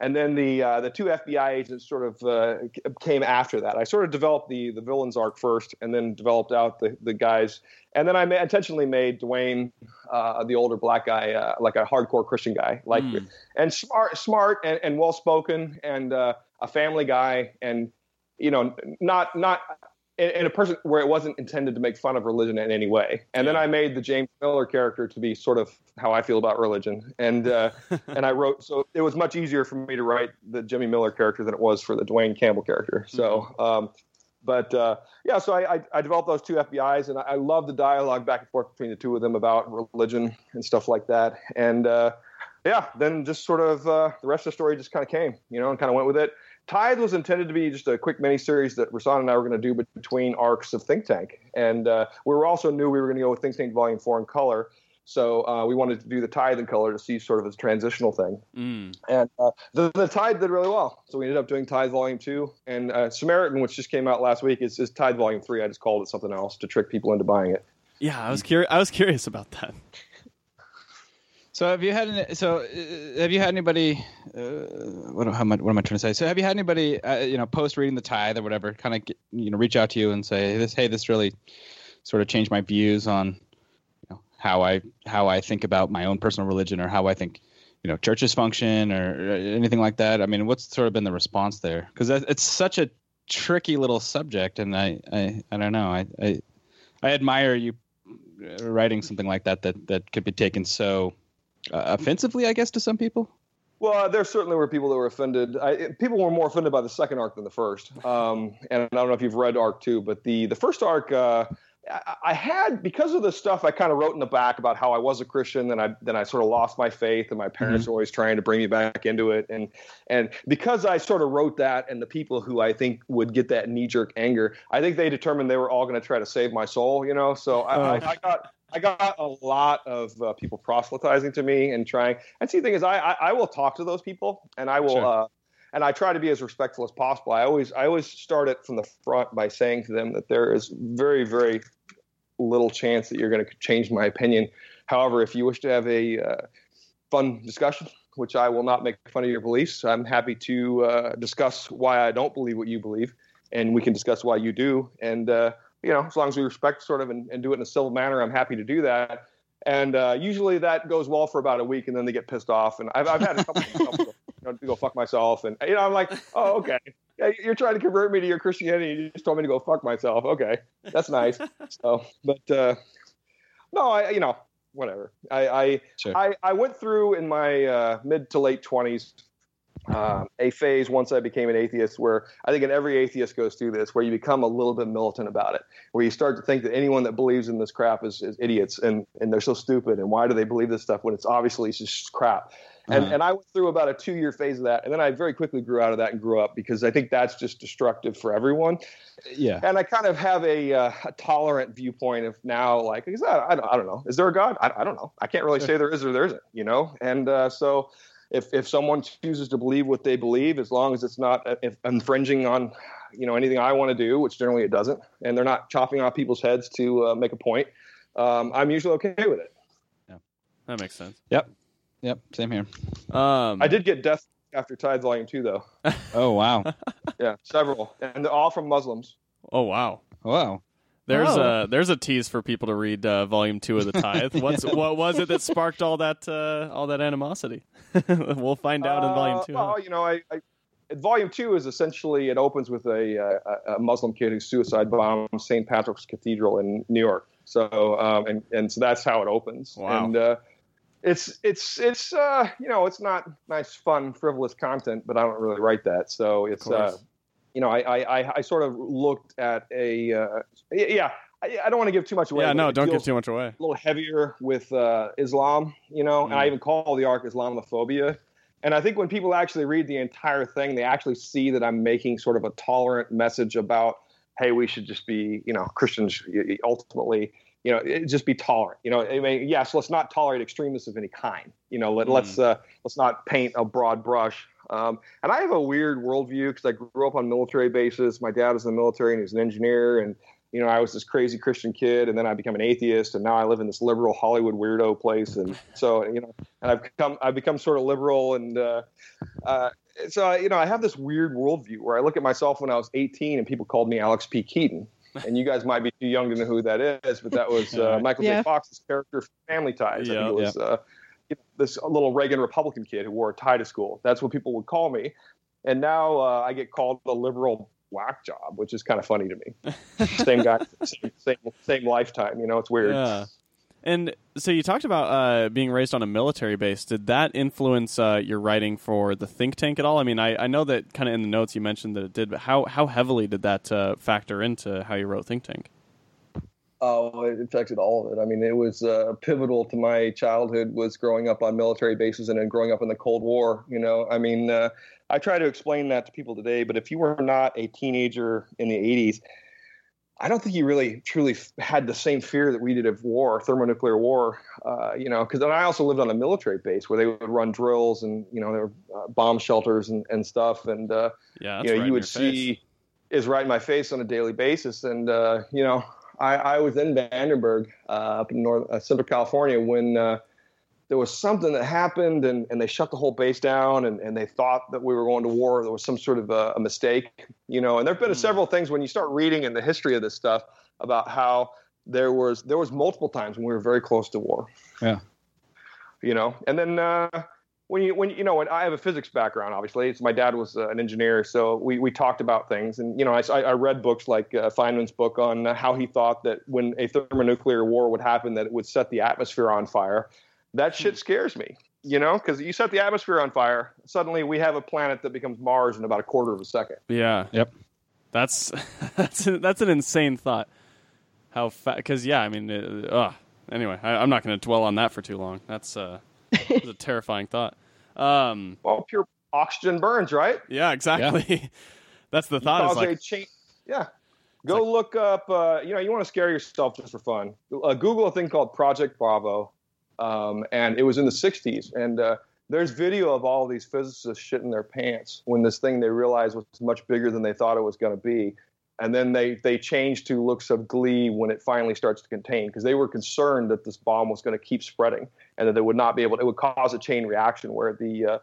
And then the uh, the two FBI agents sort of uh, came after that. I sort of developed the the villains arc first, and then developed out the the guys. And then I ma- intentionally made Dwayne, uh, the older black guy, uh, like a hardcore Christian guy, like Mm. and smart, smart and, and well spoken, and uh, a family guy, and you know, not not and and a person where it wasn't intended to make fun of religion in any way. And then I made the James Miller character to be sort of how I feel about religion, and uh, and I wrote so it was much easier for me to write the Jimmy Miller character than it was for the Dwayne Campbell character. So. Um, but uh, yeah, so I, I, I developed those two FBI's, and I, I love the dialogue back and forth between the two of them about religion and stuff like that. And uh, yeah, then just sort of uh, the rest of the story just kind of came, you know, and kind of went with it. Tithe was intended to be just a quick mini series that Rahsan and I were going to do between arcs of Think Tank, and uh, we were also knew we were going to go with Think Tank Volume Four in color. So uh, we wanted to do the Tithe in color to see sort of as a transitional thing. Mm. And uh, the, the Tithe did really well. So we ended up doing Tithe Volume 2. And uh, Samaritan, which just came out last week, is, is Tithe Volume 3. I just called it something else to trick people into buying it. Yeah, I was curious. I was curious about that. So have you had any, so uh, have you had anybody uh, what, am I, what am I trying to say? So have you had anybody uh, you know post reading the tithe or whatever kind of you know reach out to you and say this hey this really sort of changed my views on you know how I how I think about my own personal religion or how I think you know churches function or uh, anything like that? I mean, what's sort of been the response there? Because it's such a tricky little subject, and I I, I don't know I, I I admire you uh, writing something like that that that could be taken so uh, offensively, I guess, to some people. Well, there certainly were people that were offended. I, people were more offended by the second arc than the first. Um, and I don't know if you've read arc two, but the, the first arc, uh, I, I had because of the stuff I kind of wrote in the back about how I was a Christian, then I then I sort of lost my faith, and my parents were always trying to bring me back into it, and and because I sort of wrote that, and the people who I think would get that knee jerk anger, I think they determined they were all going to try to save my soul, you know. So I, I, I got I got a lot of uh, people proselytizing to me and trying. And see, the thing is, I, I I will talk to those people, and I will. Sure. Uh, and I try to be as respectful as possible. I always, I always start it from the front by saying to them that there is very, very little chance that you're going to change my opinion. However, if you wish to have a uh, fun discussion, which I will not make fun of your beliefs, I'm happy to uh, discuss why I don't believe what you believe, and we can discuss why you do. And uh, you know, as long as we respect sort of and, and do it in a civil manner, I'm happy to do that. And uh, usually that goes well for about a week, and then they get pissed off. And I've, I've had a couple of people, you know, to go fuck myself, and you know, I'm like, oh, okay, yeah, you're trying to convert me to your Christianity. You just told me to go fuck myself. Okay, that's nice. so, but uh, no, I, you know, whatever. I, I, Sure. I, I went through in my uh, mid to late twenties um, a phase once I became an atheist where I think in every atheist goes through this, where you become a little bit militant about it, where you start to think that anyone that believes in this crap is, is idiots and, and they're so stupid and why do they believe this stuff when it's obviously just crap. And, Uh-huh. and I went through about a two year phase of that. And then I very quickly grew out of that and grew up because I think that's just destructive for everyone. Yeah. And I kind of have a, uh, a tolerant viewpoint of now, like, I, I, don't, I don't know. Is there a God? I, I don't know. I can't really say there is or there isn't, you know? And uh, so if, if someone chooses to believe what they believe, as long as it's not uh, if infringing on, you know, anything I want to do, which generally it doesn't, and they're not chopping off people's heads to uh, make a point, um, I'm usually okay with it. Yeah, that makes sense. Yep. Yep. Same here. Um, I did get death after Tithe Volume 2, though. Oh wow. Yeah, several. And they're all from Muslims. Oh wow. wow. There's Oh. a there's a tease for people to read uh, volume two of the Tithe. What's what was it that sparked all that uh, all that animosity? we'll find out in volume Uh, two. huh? Well, you know, I, I volume two is essentially it opens with a, uh, a Muslim kid who suicide bombed St. Patrick's Cathedral in New York. So um, and and so that's how it opens. Wow. And uh, it's it's it's uh, you know it's not nice, fun, frivolous content, but I don't really write that. So it's uh. You know I, I I- I sort of looked at a uh, yeah. I, I don't want to give too much away. yeah, no, don't give too much away. a little heavier with uh, Islam, you know, and I Mm. even call the arc Islamophobia. And I think when people actually read the entire thing, they actually see that I'm making sort of a tolerant message about, hey, we should just be, you know, Christians ultimately, you know, it- just be tolerant. You know, I mean, yes, let's not tolerate extremists of any kind. You know, let, Mm. let's uh, let's not paint a broad brush. Um, and I have a weird worldview because I grew up on military bases. My dad was in the military and he was an engineer, and you know, I was this crazy Christian kid, and then I became an atheist, and now I live in this liberal Hollywood weirdo place, and so you know, and I've become I've become sort of liberal, and uh, uh, so you know, I have this weird worldview where I look at myself when I was 18, and people called me Alex P. Keaton, and you guys might be too young to know who that is, but that was uh, Michael Yeah. J. Fox's character Family Ties. I Yeah. think it was uh, you know, this little Reagan Republican kid who wore a tie to school. That's what people would call me, and now uh, I get called the liberal whack job, which is kind of funny to me same guy, same, same, same lifetime. You know, it's weird. Yeah. And so you talked about uh, being raised on a military base. Did that influence uh, your writing for the think tank at all? I mean, I, I know that kind of in the notes you mentioned that it did, but how how heavily did that uh, factor into how you wrote think tank? Oh, it affected all of it. I mean, it was uh, pivotal to my childhood. Was growing up on military bases and then growing up in the Cold War. You know, I mean, uh, I try to explain that to people today. But if you were not a teenager in the '80s, I don't think you really truly had the same fear that we did of war, thermonuclear war. Uh, you know, because then I also lived on a military base where they would run drills and you know there were uh, bomb shelters and, and stuff. And uh, Yeah, you know, right you would face. see is right in my face on a daily basis. And uh, you know, I, I was in Vandenberg uh, up in North uh, Central California when uh, there was something that happened, and, and they shut the whole base down, and, and they thought that we were going to war. There was some sort of a, a mistake, you know. And there've been Hmm. several things when you start reading in the history of this stuff about how there was there was multiple times when we were very close to war. Yeah. You know, and then uh, when you when you know when I have a physics background, obviously, it's my dad was uh, an engineer, so we we talked about things, and you know, I I I read books like uh, Feynman's book on uh, how he thought that when a thermonuclear war would happen, that it would set the atmosphere on fire. That shit scares me, you know, because you set the atmosphere on fire, suddenly we have a planet that becomes Mars in about a quarter of a second. Yeah. Yep. That's that's that's an insane thought. How fast? Because yeah, I mean, uh, ugh. anyway, I, I'm not going to dwell on that for too long. That's uh, that's a terrifying thought. Um, Well, pure oxygen burns, right? yeah, exactly. that's the thought. Is like, change. Yeah. Go look up. Uh, you know, you want to scare yourself just for fun. Uh, Google a thing called Project Bravo, um, and it was in the '60s. And uh, there's video of all these physicists shitting their pants when this thing they realized was much bigger than they thought it was going to be. And then they they changed to looks of glee when it finally starts to contain because they were concerned that this bomb was going to keep spreading and that they would not be able. To, it would cause a chain reaction where the uh,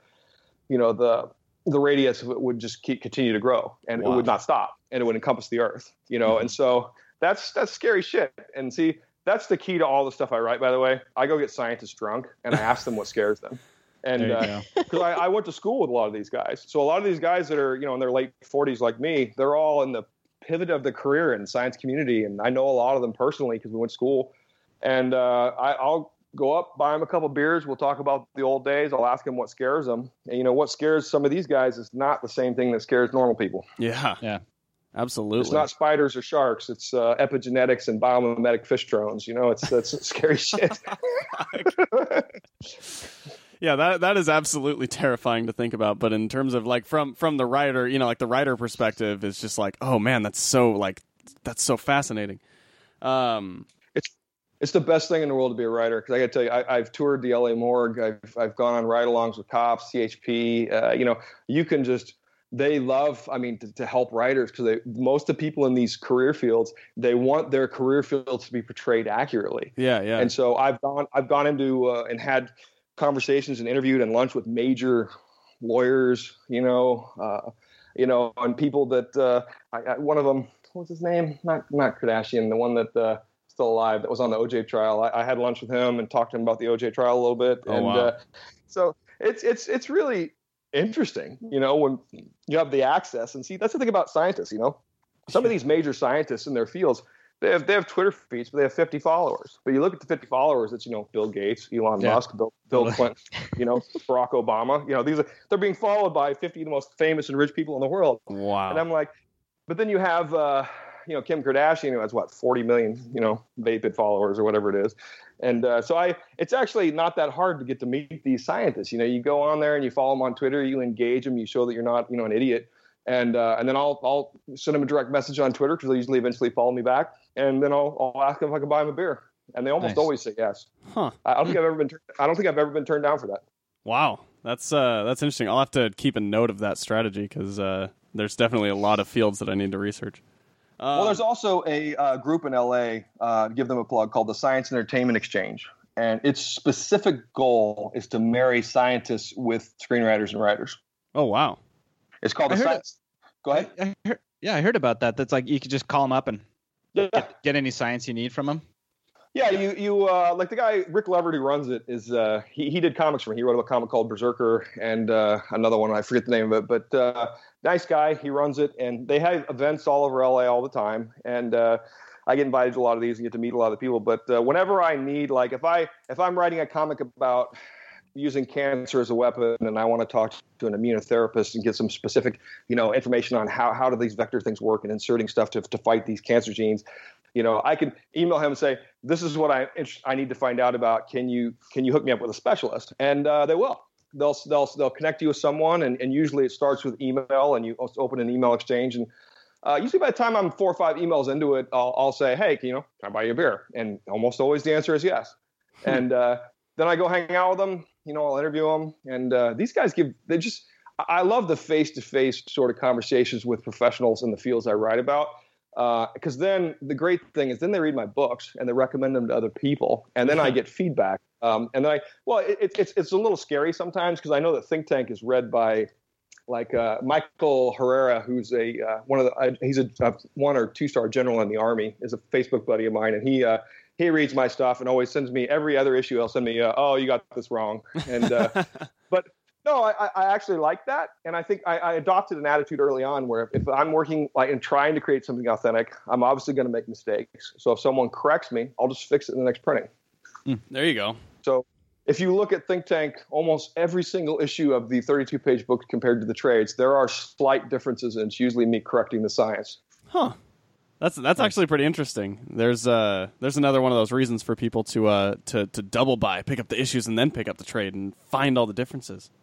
you know the the radius of it would just keep continue to grow and Wow. it would not stop and it would encompass the earth you know? And so that's that's scary shit. And see that's the key to all the stuff i write by the way. I go get scientists drunk and i ask them what scares them. And you uh, because I, I went to school with a lot of these guys. So a lot of these guys that are you know in their late 40s like me they're all in the pivot of the career in the science community and i know a lot of them personally because we went to school and uh, I, I'll go up, buy them a couple beers. We'll talk about the old days. I'll ask them what scares them. And you know what scares some of these guys is not the same thing that scares normal people. Yeah, Yeah. absolutely. It's not spiders or sharks. It's uh, epigenetics and biomimetic fish drones. You know, it's that's scary shit. yeah, that that is absolutely terrifying to think about. But in terms of like from from the writer, you know, like the writer perspective is just like, oh man, that's so like that's so fascinating. Um, it's the best thing in the world to be a writer because I got to tell you, I, have toured the LA morgue. I've I've gone on ride-alongs with cops, CHP. Uh, you know, you can just they love. I mean, to, to help writers because most of the people in these career fields they want their career fields to be portrayed accurately. yeah, yeah. And so I've gone I've gone into uh, and had conversations and interviewed and lunch with major lawyers. You know, uh, you know, and people that uh, I, I, one of them what's his name? Not not Kardashian, the one that uh, still alive that was on the OJ trial. I, I, had lunch with him and talked to him about the OJ trial a little bit. Oh, and wow. uh, so it's it's it's really interesting, you know, when you have the access and see that's the thing about scientists, you know. Some of these major scientists in their fields, they have they have Twitter feeds, but they have 50 followers. But you look at the 50 followers, it's you know Bill Gates, Elon Yeah. Musk, Bill, Bill Clinton, you know Barack Obama. You know these are they're being followed by 50 of the most famous and rich people in the world. wow. And I'm like, but then you have, uh, you know, Kim Kardashian who has what 40 million, you know, Vapid followers or whatever it is. And uh, so I, it's actually not that hard to get to meet these scientists. You know, you go on there and you follow them on Twitter, you engage them, you show that you're not, you know, an idiot. And uh, and then I'll I'll send them a direct message on Twitter because they usually eventually follow me back. And then I'll, I'll ask them if I can buy them a beer. And they almost Nice. always say yes. Huh. I I don't think I've ever been. Tur- I don't think I've ever been turned down for that. Wow, that's uh, that's interesting. I'll have to keep a note of that strategy because uh, there's definitely a lot of fields that I need to research. Uh, Well, there's also a uh, group in LA, uh, give them a plug, called the Science Entertainment Exchange. And its specific goal is to marry scientists with screenwriters and writers. oh wow, It's called I the Science. Go ahead. I, I heard, yeah, I heard about that. That's like you could just call them up and Yeah, get any science you need from them. yeah. You you uh, like the guy Rick Loverd who runs it is uh, he he did comics for me. He wrote a comic called Berserker and uh, another one I forget the name of it, but uh, nice guy. He runs it, and they have events all over LA all the time, and. Uh, I get invited to a lot of these and get to meet a lot of people. But uh, whenever I need, like, if I if I'm writing a comic about using cancer as a weapon, and I want to talk to an immunotherapist and get some specific, you know, information on how how do these vector things work and inserting stuff to to fight these cancer genes, you know, I can email him and say, this is what I I need to find out about. Can you can you hook me up with a specialist? And uh, they will. They'll they'll they'll connect you with someone, and, and usually it starts with email, and you open an email exchange and. Uh, usually by the time I'm four or five emails into it, I'll, I'll say, hey, can, you know, can I buy you a beer? And almost always the answer is yes. and uh, then I go hang out with them. You know, I'll interview them. And uh, these guys give, they just, I love the face to face sort of conversations with professionals in the fields I write about. Because then the great thing is, then they read my books and they recommend them to other people. And then I get feedback. Um, and then I, well, it, it, it's, it's a little scary sometimes because I know that Think Tank is read by like uh, Michael Herrera, who's a uh, one of the uh, he's a, a one or two star general in the army, is a Facebook buddy of mine, and he uh, he reads my stuff and always sends me every other issue. He'll send me, uh, oh, you got this wrong, and uh, but no, I, I actually like that, and I think I, I adopted an attitude early on where if I'm working like and trying to create something authentic, I'm obviously going to make mistakes. So if someone corrects me, I'll just fix it in the next printing. there you go. So if you look at Think Tank, almost every single issue of the 32 page book compared to the trades, there are slight differences, and it's usually me correcting the science. Huh. That's that's actually pretty interesting. There's uh there's another one of those reasons for people to uh to to double buy, pick up the issues and then pick up the trade and find all the differences.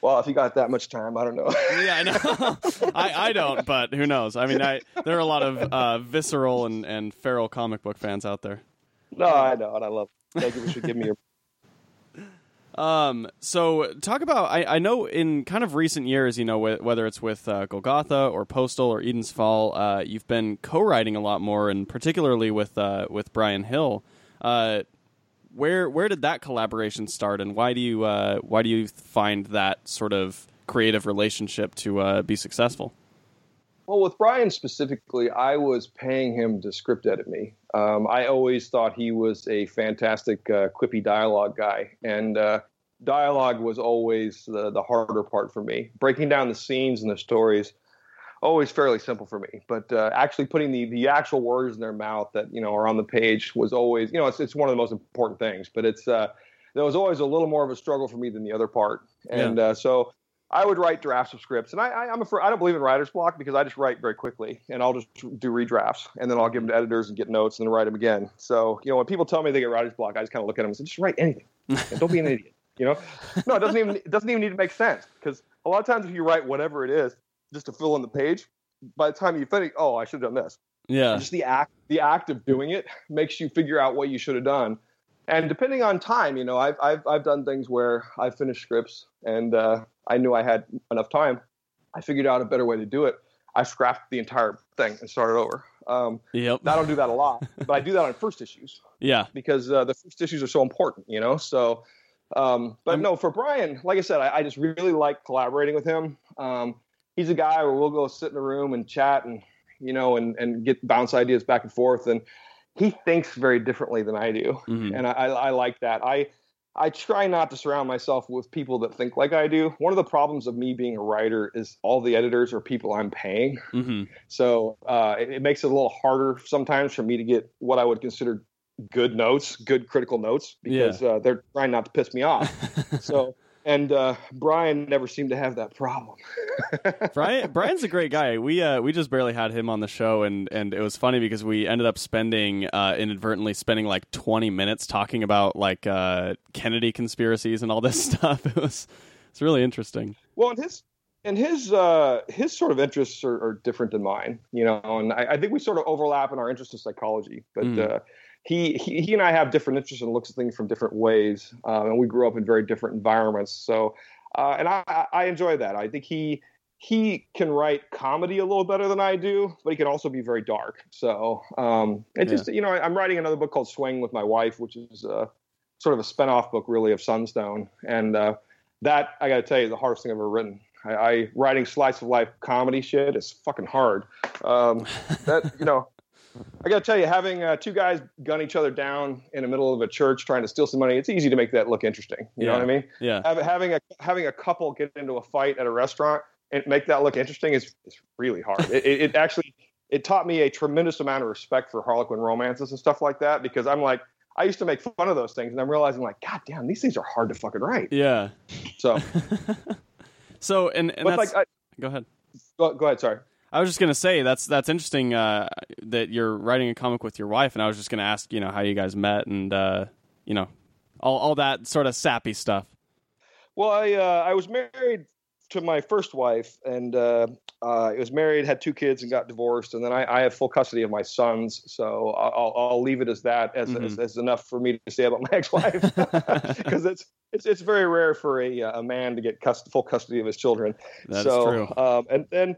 Well, if you got that much time, I don't know. Yeah, I know. I, I don't, but who knows? I mean, I there are a lot of uh, visceral and, and feral comic book fans out there. no, I know, and I love it. Thank you for giving me your. Um, so talk about I, I know in kind of recent years, you know, wh- whether it's with uh, Golgotha or Postal or Eden's Fall, uh, you've been co-writing a lot more, and particularly with uh, with Bryan Hill. Uh, where where did that collaboration start, and why do you uh, why do you find that sort of creative relationship to uh, be successful? Well, with Bryan specifically, I was paying him to script edit me. Um, I always thought he was a fantastic uh, quippy dialogue guy, and uh, dialogue was always the, the harder part for me. Breaking down the scenes and the stories always fairly simple for me. But uh, actually putting the the actual words in their mouth that you know are on the page was always you know it's it's one of the most important things. But it's uh, there was always a little more of a struggle for me than the other part, and yeah. uh, so. I would write drafts of scripts, and I, I, am afraid I don't believe in writer's block because I just write very quickly, and I'll just do redrafts, and then I'll give them to editors and get notes, and then write them again. So you know, when people tell me they get writer's block, I just kind of look at them and say, just write anything. don't be an idiot. You know, no, it doesn't even it doesn't even need to make sense because a lot of times if you write whatever it is just to fill in the page, by the time you finish, oh, I should have done this. Yeah. Just the act, the act of doing it makes you figure out what you should have done. And depending on time, you know, I've I've I've done things where I finished scripts and uh, I knew I had enough time. I figured out a better way to do it. I scrapped the entire thing and started over. Um, yep. I don't do that a lot, but I do that on first issues. Yeah. Because uh, the first issues are so important, you know. So, um, but no, for Bryan, like I said, I, I, just really like collaborating with him. Um, he's a guy where we'll go sit in a room and chat and you know and and get bounce ideas back and forth and he thinks very differently than I do mm-hmm. and I, I like that I I try not to surround myself with people that think like I do. One of the problems of me being a writer is all the editors are people I'm paying. Mm-hmm. So uh, it, it, makes it a little harder sometimes for me to get what I would consider good notes, good critical notes, because yeah. uh, they're trying not to piss me off. so and uh, Bryan never seemed to have that problem. Bryan Bryan's a great guy. We uh, we just barely had him on the show, and and it was funny because we ended up spending uh, inadvertently spending like twenty minutes talking about like uh, Kennedy conspiracies and all this stuff. It was it's really interesting. Well, and his and his uh, his sort of interests are, are, different than mine, you know, and I, I, think we sort of overlap in our interest in psychology, but. Mm he, he, he and I have different interests and looks at things from different ways, um, and we grew up in very different environments. So, uh, and I, I enjoy that. I think he he can write comedy a little better than I do, but he can also be very dark. So, um, it yeah. just you know, I'm writing another book called Swing with my wife, which is uh, sort of a spinoff book, really, of Sunstone, and uh, that I got to tell you, the hardest thing I've ever written. I, I, writing slice of life comedy shit is fucking hard. Um, that you know. I got to tell you, having uh, two guys gun each other down in the middle of a church trying to steal some money, it's easy to make that look interesting. You yeah. know what I mean? Yeah. having a having a couple get into a fight at a restaurant and make that look interesting is, is really hard. it, it, actually it taught me a tremendous amount of respect for Harlequin romances and stuff like that because I'm like I used to make fun of those things and I'm realizing like God damn these things are hard to fucking write. Yeah. So. so and, and that's, like I, go ahead. Go, go ahead. Sorry. I was just gonna say that's that's interesting uh, that you're writing a comic with your wife, and I was just gonna ask you know how you guys met and uh, you know all all that sort of sappy stuff. Well, I uh, I was married to my first wife, and uh, uh, I was married, had two kids, and got divorced, and then I, I have full custody of my sons. So I'll, I'll leave it as that as, mm-hmm. as, as, enough for me to say about my ex-wife because it's, it's it's very rare for a a man to get cust- full custody of his children. That's so, true. Um, and then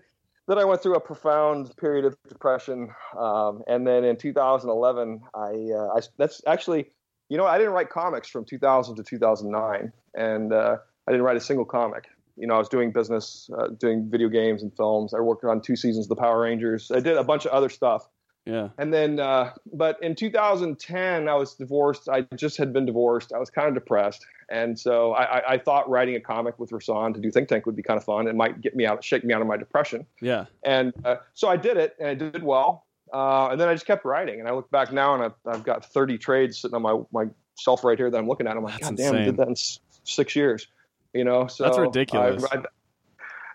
then I went through a profound period of depression, um, and then in 2011, I, uh, I, that's actually, you know, I didn't write comics from 2000 to 2009, and uh, I didn't write a single comic. You know, I was doing business, uh, doing video games and films. I worked on two seasons of the Power Rangers. I did a bunch of other stuff. Yeah. And then, uh, but in 2010, I was divorced. I just had been divorced. I was kind of depressed. And so I, I thought writing a comic with Rahsan to do Think Tank would be kind of fun. It might get me out, shake me out of my depression. Yeah. And uh, so I did it and I did well. Uh, and then I just kept writing. And I look back now and I've, I've got 30 trades sitting on my, my shelf right here that I'm looking at. I'm like, That's God damn, I did that in six years. You know, so That's ridiculous. I, I,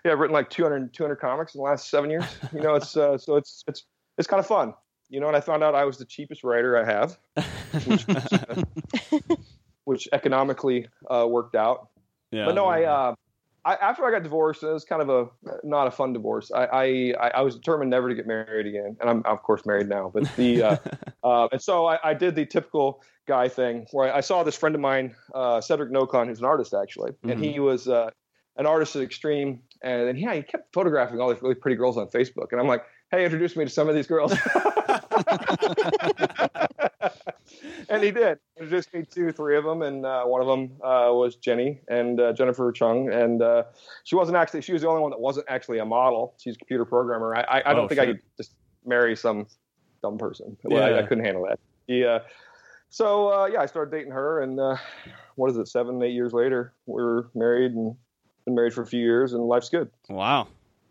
yeah, I've written like 200, 200 comics in the last seven years. You know, it's uh, so it's it's it's kind of fun you know, and I found out I was the cheapest writer I have, which, which economically uh, worked out. Yeah, but no, I, uh, I, after I got divorced, it was kind of a not a fun divorce. I, I, I was determined never to get married again, and I'm of course married now. But the uh, uh, and so I, I, did the typical guy thing where I, saw this friend of mine, uh, Cedric Nocon, who's an artist actually, mm-hmm. and he was uh, an artist at Extreme, and, and yeah, he kept photographing all these really pretty girls on Facebook, and I'm like, hey, introduce me to some of these girls. and he did. Introduced me to three of them, and uh, one of them uh, was Jenny and uh, Jennifer Cheung. And uh, she wasn't actually, she was the only one that wasn't actually a model. She's a computer programmer. I, I, I don't oh, think shit. I could just marry some dumb person. Yeah. I, I, couldn't handle that. Yeah. So, uh, yeah, I started dating her, and uh, what is it, seven, eight years later, we are married and been married for a few years, and life's good. Wow.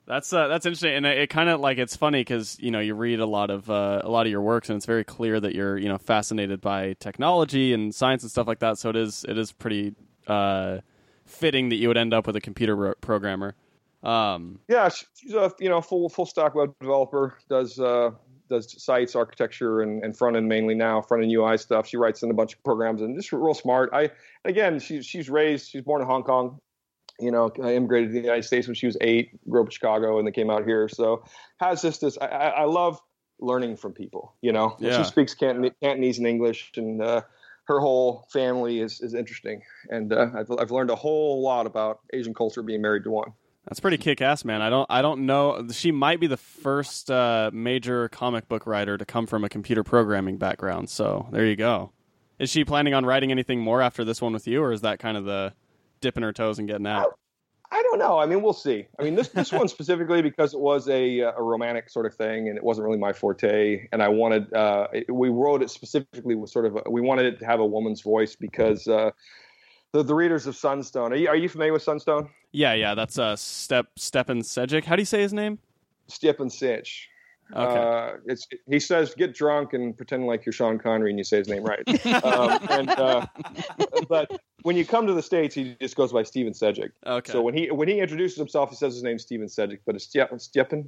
That's uh, that's interesting, and it, it kind of like it's funny because you know you read a lot of uh, a lot of your works, and it's very clear that you're you know fascinated by technology and science and stuff like that. So it is it is pretty uh, fitting that you would end up with a computer ro- programmer. Um, yeah, she's a you know full full stack web developer. Does uh, does sites, architecture, and, and front end mainly now, front end UI stuff. She writes in a bunch of programs and just real smart. I again, she's she's raised. She's born in Hong Kong you know, I immigrated to the United States when she was eight, grew up in Chicago, and then came out here. So has just this. I, I love learning from people. You know, yeah. she speaks Cantonese and English, and uh, her whole family is is interesting. And uh, I've I've learned a whole lot about Asian culture being married to one. That's pretty kick-ass, man. I don't I don't know. She might be the first uh, major comic book writer to come from a computer programming background. So there you go. Is she planning on writing anything more after this one with you, or is that kind of the dipping her toes and getting out? I don't know. I mean, we'll see. I mean, this this one specifically because it was a uh, a romantic sort of thing, and it wasn't really my forte. And I wanted uh, we wrote it specifically with sort of a, we wanted it to have a woman's voice because uh, the the readers of Sunstone. Are you are you familiar with Sunstone? Yeah, yeah. That's uh Step Stepan Sejic. How do you say his name? Stepan Sitch. Okay. Uh, it's he says get drunk and pretend like you're Sean Connery and you say his name right. um, and uh, but when you come to the states, he just goes by Steven Sejic. Okay. So when he when he introduces himself, he says his name's Steven Sejic, but it's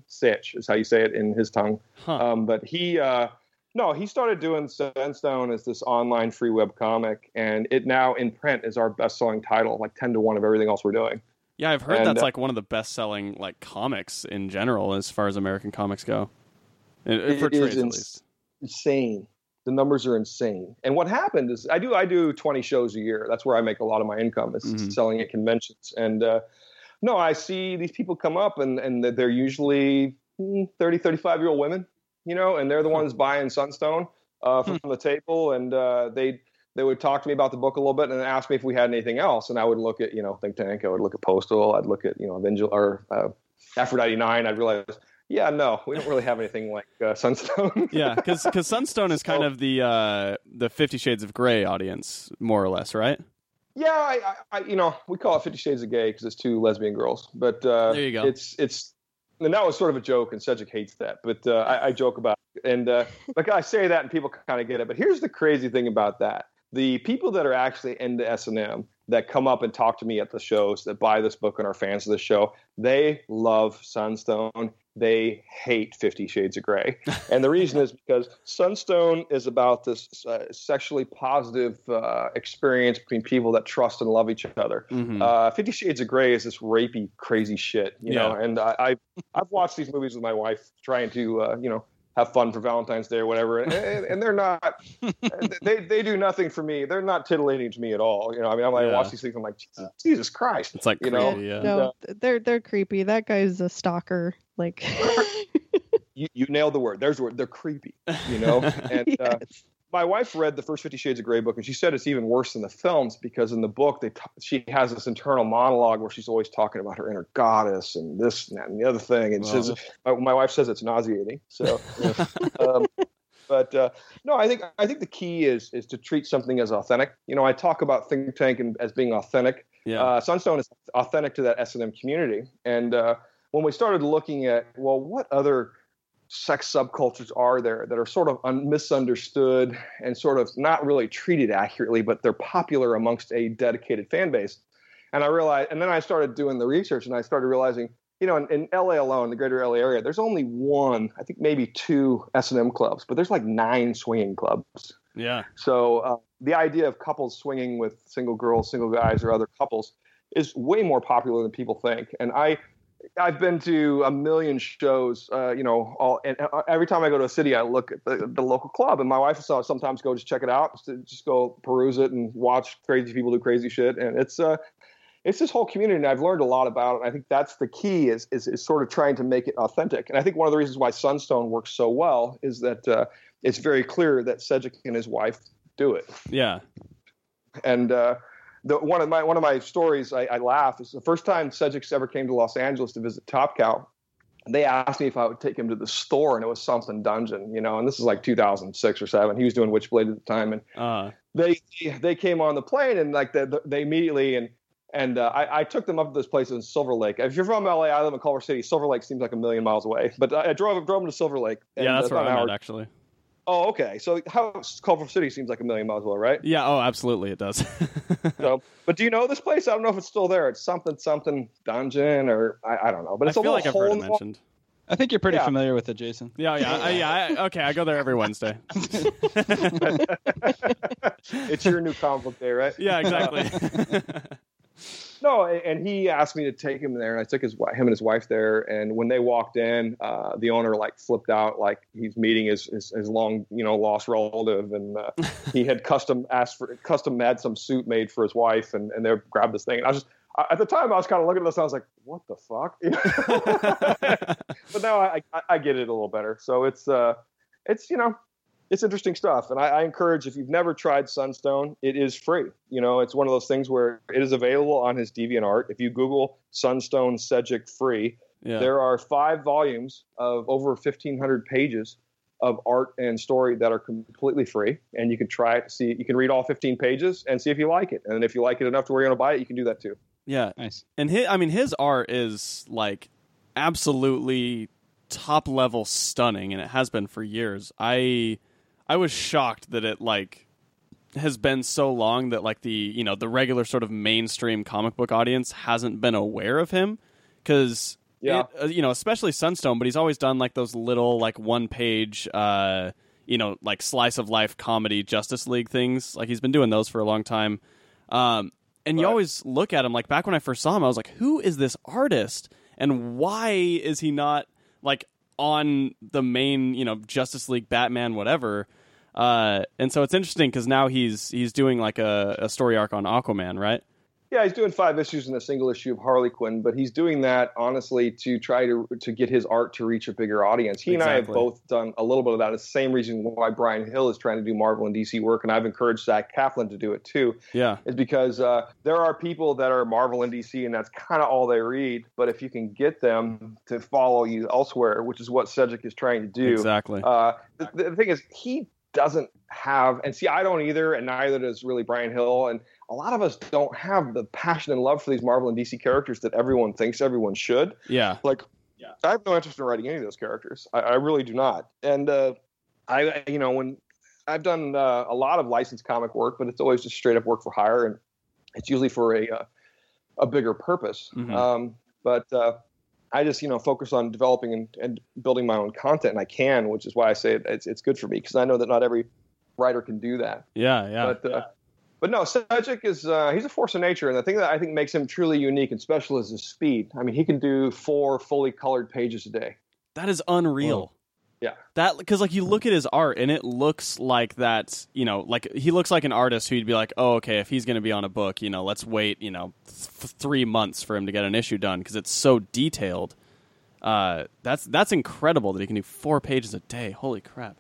Sitch is how you say it in his tongue. Huh. Um, but he. Uh, no, he started doing Sunstone as this online free web comic, and it now in print is our best-selling title, like ten to one of everything else we're doing. Yeah, I've heard and, that's uh, like one of the best-selling like comics in general as far as American comics go. It, for trades, at least. Insane. The numbers are insane. And what happened is I do I do 20 shows a year. That's where I make a lot of my income is mm-hmm. selling at conventions. And uh, no, I see these people come up and and they're usually hmm, 30, 35 year old women, you know, and they're the ones buying Sunstone uh, from hmm. the table, and uh, they they would talk to me about the book a little bit and ask me if we had anything else, and I would look at you know Think Tank, I would look at Postal, I'd look at you know Avengil or uh, Aphrodite Nine, I'd realize yeah, no, we don't really have anything like uh, Sunstone. yeah, because because Sunstone is kind of the uh, the Fifty Shades of Grey audience, more or less, right? Yeah, I, I you know we call it Fifty Shades of Gay because it's two lesbian girls, but uh, there you go. It's it's and that was sort of a joke, and Cedric hates that, but uh, I, I, joke about it, and uh, like I say that, and people kind of get it. But here's the crazy thing about that: the people that are actually into S and M that come up and talk to me at the shows that buy this book and are fans of the show, they love Sunstone they hate Fifty Shades of Grey. And the reason is because Sunstone is about this uh, sexually positive uh, experience between people that trust and love each other. Mm-hmm. Uh, Fifty Shades of Grey is this rapey, crazy shit, you yeah. know. And I, I, I've watched these movies with my wife, trying to, uh, you know, have fun for Valentine's Day or whatever. And, and, they're not, they, they do nothing for me. They're not titillating to me at all. You know, I mean, I'm like, yeah. watch these things. I'm like, Jesus, Jesus Christ. It's like, you know, yeah. no, they're, they're creepy. That guy's a stalker. Like you, you nailed the word. There's the word. They're creepy, you know? And uh, yes. uh, my wife read the first Fifty Shades of Grey book, and she said it's even worse than the films because in the book they t- she has this internal monologue where she's always talking about her inner goddess and this and that and the other thing, and well, says my, my, wife says it's nauseating. So, um, but uh, no, I think I think the key is is to treat something as authentic. You know, I talk about Think Tank and, as being authentic. Yeah. Uh, Sunstone is authentic to that S and M community, and uh, when we started looking at, well, what other sex subcultures are there that are sort of un- misunderstood and sort of not really treated accurately, but they're popular amongst a dedicated fan base? And I realized, and then I started doing the research and I started realizing, you know, in, in LA alone, the greater LA area, there's only one, I think maybe two S&M clubs, but there's like nine swinging clubs. Yeah. So uh, the idea of couples swinging with single girls, single guys, or other couples is way more popular than people think. And I, I've been to a million shows, uh, you know, all and uh, every time I go to a city, I look at the, the local club, and my wife will sometimes go just check it out, just, just go peruse it and watch crazy people do crazy shit, and it's uh, it's this whole community, and I've learned a lot about it. And I think that's the key is, is is sort of trying to make it authentic, and I think one of the reasons why Sunstone works so well is that uh, it's very clear that Sejic and his wife do it. Yeah, and uh, the, one of my one of my stories I, I laugh is the first time Cedric ever came to Los Angeles to visit Top Cow. They asked me if I would take him to the store, and it was something dungeon, you know. And this is like 2006 or seven. He was doing Witchblade at the time, and uh. they they came on the plane, and like the, the, they immediately and And uh, I, I, took them up to this place in Silver Lake. If you're from LA, I live in Culver City. Silver Lake seems like a million miles away, but I, I drove drove them to Silver Lake. yeah, that's where I'm at actually. Oh, okay. So how Culver City seems like a million miles away, right? Yeah. Oh, absolutely, it does. so, but do you know this place? I don't know if it's still there. It's something something dungeon or I, I don't know. But it's I a feel like I've heard it mentioned. I think you're pretty yeah. familiar with it, Jason. Yeah, yeah, I, yeah. I, okay, I go there every Wednesday. it's your new comic book day, right? Yeah, exactly. No, and he asked me to take him there, and I took his him and his wife there. And when they walked in, uh, the owner like flipped out, like he's meeting his his, his long you know lost relative, and uh, he had custom asked for custom had some suit made for his wife, and and they grabbed this thing, and I was just at the time I was kind of looking at this, and I was like, "What the fuck?" but now I, I, I get it a little better. So it's uh, it's you know, it's interesting stuff, and I, I, encourage if you've never tried Sunstone, it is free. You know, it's one of those things where it is available on his DeviantArt. If you Google Sunstone Sejic free, yeah. there are five volumes of over 1,500 pages of art and story that are completely free, and you can try it. See, you can read all 15 pages and see if you like it, and if you like it enough to where you're going to buy it, you can do that too. Yeah, nice. And his, I mean, his art is like absolutely top level stunning, and it has been for years. I I was shocked that it like has been so long that like the you know the regular sort of mainstream comic book audience hasn't been aware of him because yeah it, uh, you know especially Sunstone, but he's always done like those little like one page. uh you know, like slice of life comedy Justice League things. Like he's been doing those for a long time. Um, and you always look at him like back when I first saw him, I was like, who is this artist, and why is he not like on the main, you know, Justice League, Batman, whatever? Uh, and so it's interesting because now he's he's doing like a, a story arc on Aquaman, right? Yeah, he's doing five issues in a single issue of Harley Quinn, but he's doing that honestly to try to to get his art to reach a bigger audience. He exactly. and I have both done a little bit of that. It's the same reason why Bryan Hill is trying to do Marvel and DC work, and I've encouraged Zack Kaplan to do it too. Yeah, is because uh, there are people that are Marvel and DC, and that's kind of all they read. But if you can get them to follow you elsewhere, which is what Sejic is trying to do, exactly. Uh, the, the thing is, he doesn't have, and see, I don't either, and neither does really Bryan Hill, and a lot of us don't have the passion and love for these Marvel and DC characters that everyone thinks everyone should. Yeah. Like, yeah. I have no interest in writing any of those characters. I, I really do not. And uh, I, you know, when I've done uh, a lot of licensed comic work, but it's always just straight up work for hire, and it's usually for a uh, a bigger purpose. Mm-hmm. Um, but uh, I just, you know, focus on developing and, and, building my own content, and I can, which is why I say it's it's good for me because I know that not every writer can do that. Yeah, yeah. But uh, but no, Sejic is uh, he's a force of nature, and the thing that I think makes him truly unique and special is his speed. I mean, he can do four fully colored pages a day. That is unreal. Yeah, that because like you look at his art and it looks like that. You know, like he looks like an artist who'd be like, oh, okay, if he's going to be on a book, you know, let's wait, you know, th- three months for him to get an issue done because it's so detailed. Uh, that's that's incredible that he can do four pages a day. Holy crap!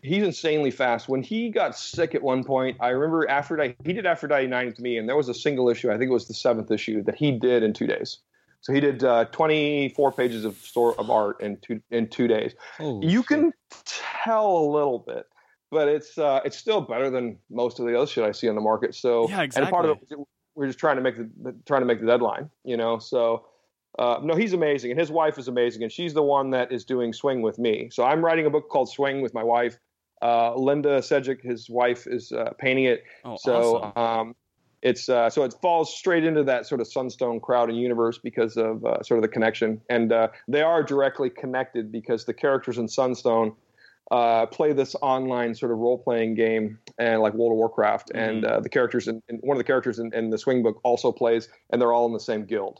he's insanely fast. When he got sick at one point, I remember Aphrodite. He did Aphrodite nine to me, and there was a single issue. I think it was the seventh issue that he did in two days. So he did uh, 24 pages of store of art in two in two days. Oh, you shit. can tell a little bit, but it's uh, it's still better than most of the other shit I see on the market. So yeah, exactly. And part of it, we're just trying to make the, trying to make the deadline, you know. So uh, no, he's amazing, and his wife is amazing, and she's the one that is doing Swing with me. So I'm writing a book called Swing with my wife, uh, Linda Sejic, his wife, is uh, painting it. Oh, so awesome. um, it's uh, so it falls straight into that sort of Sunstone crowd and universe because of uh, sort of the connection, and uh, they are directly connected because the characters in Sunstone uh, play this online sort of role playing game and like World of Warcraft, mm-hmm. and the characters in, in, one of the characters in, in, the Swing book also plays, and they're all in the same guild.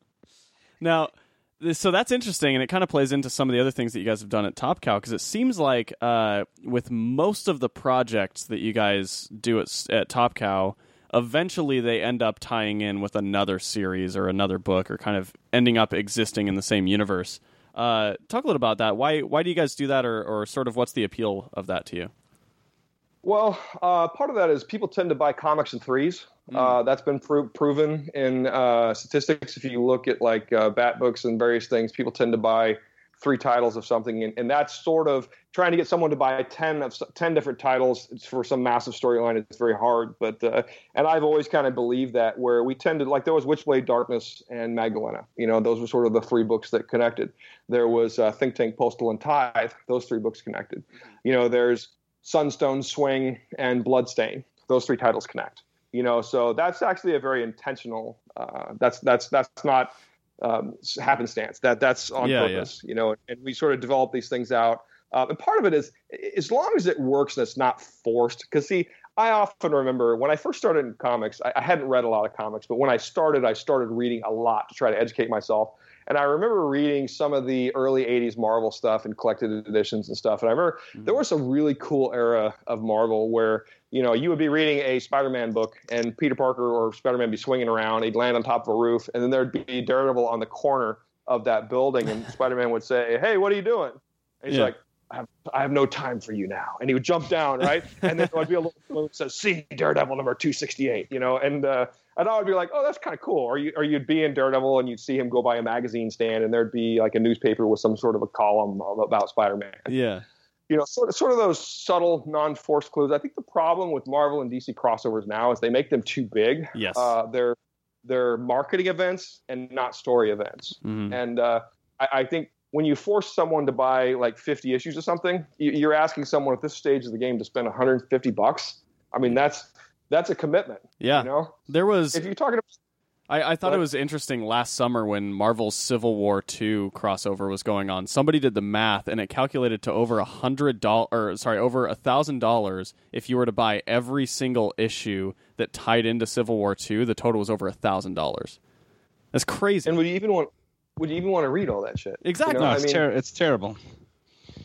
now so that's interesting, and it kind of plays into some of the other things that you guys have done at Top Cow because it seems like uh, with most of the projects that you guys do at, at Top Cow, eventually they end up tying in with another series or another book, or kind of ending up existing in the same universe. Uh, talk a little about that. Why why do you guys do that, or or sort of what's the appeal of that to you? Well, uh, part of that is people tend to buy comics in threes. Mm. Uh, that's been pro- proven in uh, statistics. If you look at like uh, bat books and various things, people tend to buy three titles of something, and, and that's sort of trying to get someone to buy 10 of 10 different titles for some massive storyline it's very hard but uh, and i've always kind of believed that where we tended like there was witchblade darkness and magdalena you know those were sort of the three books that connected. There was uh, think tank postal and tithe those three books connected. You know there's sunstone swing and bloodstain those three titles connect you know so that's actually a very intentional uh, that's that's that's not um, happenstance. That that's on yeah, purpose, yeah. you know. And we sort of develop these things out. Uh, and part of it is as long as it works and it's not forced. Because see, I often remember when I first started in comics, I, I, hadn't read a lot of comics, but when I started, I started reading a lot to try to educate myself. And I remember reading some of the early 80s Marvel stuff and collected editions and stuff. And I remember mm-hmm. there was a really cool era of Marvel where, you know, you would be reading a Spider Man book and Peter Parker or Spider Man be swinging around. He'd land on top of a roof, and then there'd be Daredevil on the corner of that building. And Spider Man would say, Hey, what are you doing? And he's yeah. like, I have, I have no time for you now. And he would jump down, right? and then there would be a little that says, see Daredevil number 268, you know? And, uh, and I would be like, oh, that's kind of cool. Or, you, or you'd be in Daredevil and you'd see him go by a magazine stand and there'd be like a newspaper with some sort of a column about Spider-Man. Yeah. You know, sort of, sort of those subtle, non-force clues. I think the problem with Marvel and DC crossovers now is they make them too big. Yes. Uh, they're they're marketing events and not story events. Mm-hmm. And uh, I, I, think when you force someone to buy like 50 issues of something, you're asking someone at this stage of the game to spend 150 bucks. I mean, that's that's a commitment. Yeah. You know, there was. If you're talking. About, I, I thought it was interesting last summer when Marvel's Civil War two crossover was going on. Somebody did the math and it calculated to over a hundred dollars, sorry, over a thousand dollars if you were to buy every single issue that tied into Civil War two. The total was over a thousand dollars. That's crazy. And would you even want? Would you even want to read all that shit? Exactly. You know? No, it's, I mean, ter- it's terrible.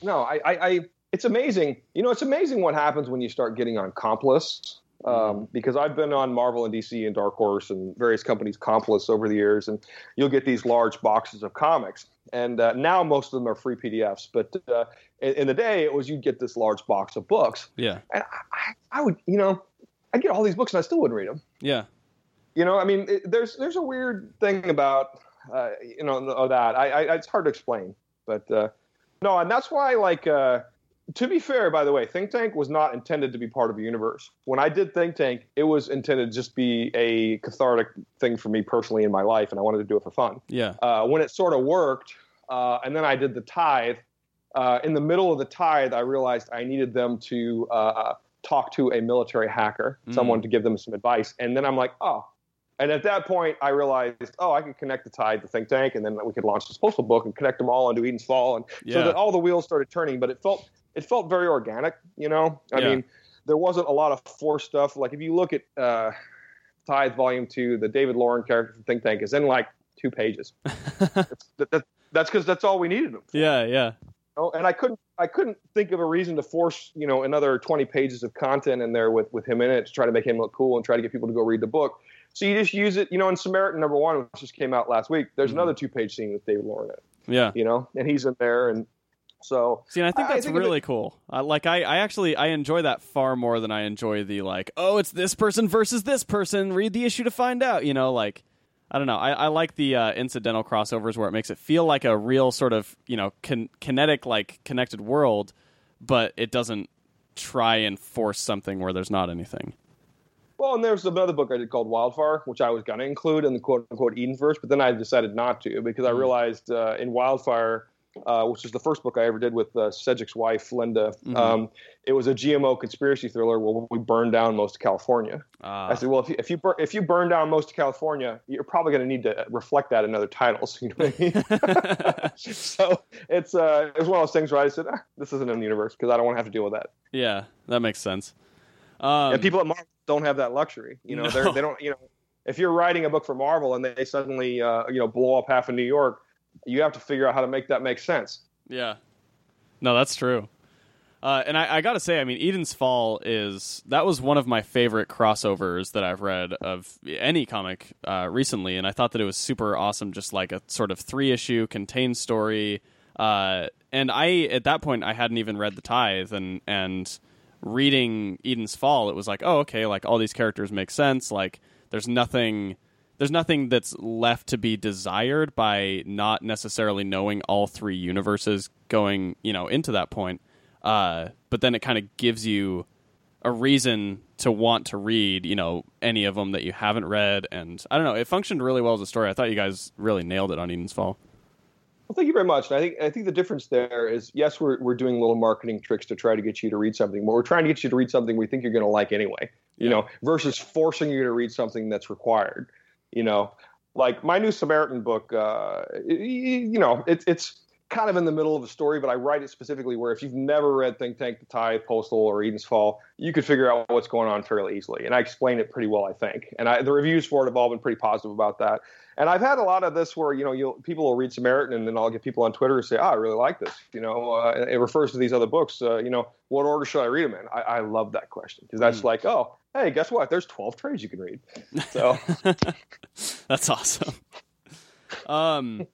No, I, I, I, it's amazing. You know, it's amazing what happens when you start getting on comp lists um, because I've been on Marvel and DC and Dark Horse and various companies' comp over the years, and you'll get these large boxes of comics. And uh, now most of them are free PDFs, but uh, in, in, the day it was you'd get this large box of books. Yeah. And I, I would, you know, I'd get all these books and I still wouldn't read them. Yeah. You know, I mean, it, there's there's a weird thing about uh, you know that I, I, it's hard to explain, but uh, no, and that's why like uh, to be fair, by the way, Think Tank was not intended to be part of a universe. When I did Think Tank, it was intended to just be a cathartic thing for me personally in my life, and I wanted to do it for fun. Yeah. Uh, when it sort of worked, uh, and then I did the Tithe. Uh, in the middle of the Tithe, I realized I needed them to uh, talk to a military hacker, mm. someone to give them some advice, and then I'm like, oh. And at that point, I realized, oh, I could connect the Tithe to Think Tank, and then we could launch this postal book and connect them all into Eden's Fall, and yeah. so that all the wheels started turning. But it felt it felt very organic. You know, I yeah. mean, there wasn't a lot of forced stuff. Like if you look at uh, Tithe Volume Two, the David Loren character from Think Tank is in like two pages. that, that, that's because that's all we needed him. For. Yeah, yeah. Oh, and I couldn't I couldn't think of a reason to force you know another 20 pages of content in there with with him in it to try to make him look cool and try to get people to go read the book. So you just use it, you know, in Samaritan number one, which just came out last week. There's mm-hmm. another two page scene with David Loren in it. Yeah, you know, and he's in there, and so see, and I think that's I think really it, cool. Uh, like I, I actually I enjoy that far more than I enjoy the like, oh, it's this person versus this person. Read the issue to find out. You know, like I don't know. I, I like the uh, incidental crossovers where it makes it feel like a real sort of you know con- kinetic like connected world, but it doesn't try and force something where there's not anything. Well, and there's another book I did called Wildfire, which I was going to include in the quote unquote Edensverse, but then I decided not to because I mm. realized uh, in Wildfire uh, which is the first book I ever did with uh, Cedric's wife, Linda. Mm-hmm. Um, it was a GMO conspiracy thriller where we burned down most of California. Uh. I said, well, if you if you, bur- if you burn down most of California, you're probably going to need to reflect that in other titles. You know what I mean? so it's uh, it's one of those things where I said, ah, this isn't in the universe because I don't want to have to deal with that. Yeah, that makes sense. Um, and people at Marvel don't have that luxury. You know, no. they don't. You know, if you're writing a book for Marvel and they suddenly uh, you know blow up half of New York you have to figure out how to make that make sense. Yeah. No, that's true. Uh, and I, I got to say, I mean, Eden's Fall is that was one of my favorite crossovers that I've read of any comic uh, recently, and I thought that it was super awesome, just like a sort of three issue contained story. Uh, and I at that point I hadn't even read the Tithe, and and reading Eden's Fall, it was like, oh, okay, like all these characters make sense. Like there's nothing there's nothing that's left to be desired by not necessarily knowing all three universes going you know into that point. Uh, but then it kind of gives you a reason to want to read, you know, any of them that you haven't read. And I don't know, it functioned really well as a story. I thought you guys really nailed it on Eden's Fall. Well, thank you very much. And I think I think the difference there is yes, we're we're doing little marketing tricks to try to get you to read something, but we're trying to get you to read something we think you're going to like anyway. You yeah. know, versus forcing you to read something that's required. You know, like my new Samaritan book. Uh, you know, it's it's kind of in the middle of a story, but I write it specifically where if you've never read Think Tank, The Tithe, Postal, or Eden's Fall, you could figure out what's going on fairly easily. And I explain it pretty well, I think. And I, the reviews for it have all been pretty positive about that. And I've had a lot of this where you know you'll, people will read Samaritan, and then I'll get people on Twitter who say, "Oh, I really like this." You know, uh, it refers to these other books. Uh, you know, what order should I read them in? I, I love that question because that's mm. like, oh, hey, guess what? There's 12 trades you can read. So that's awesome. Um,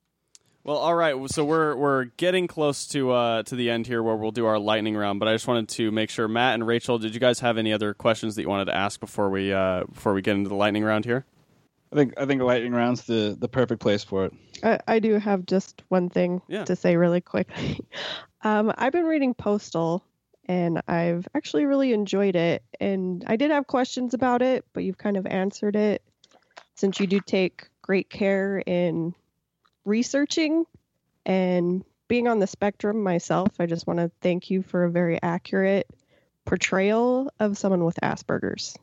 well, all right. So we're we're getting close to uh, to the end here, where we'll do our lightning round. But I just wanted to make sure, Matt and Rachel, did you guys have any other questions that you wanted to ask before we uh, before we get into the lightning round here? I think I think lightning round's the the perfect place for it. I, I do have just one thing yeah. to say really quickly. um, I've been reading Postal, and I've actually really enjoyed it. And I did have questions about it, but you've kind of answered it since you do take great care in researching and being on the spectrum myself, I just want to thank you for a very accurate portrayal of someone with Asperger's.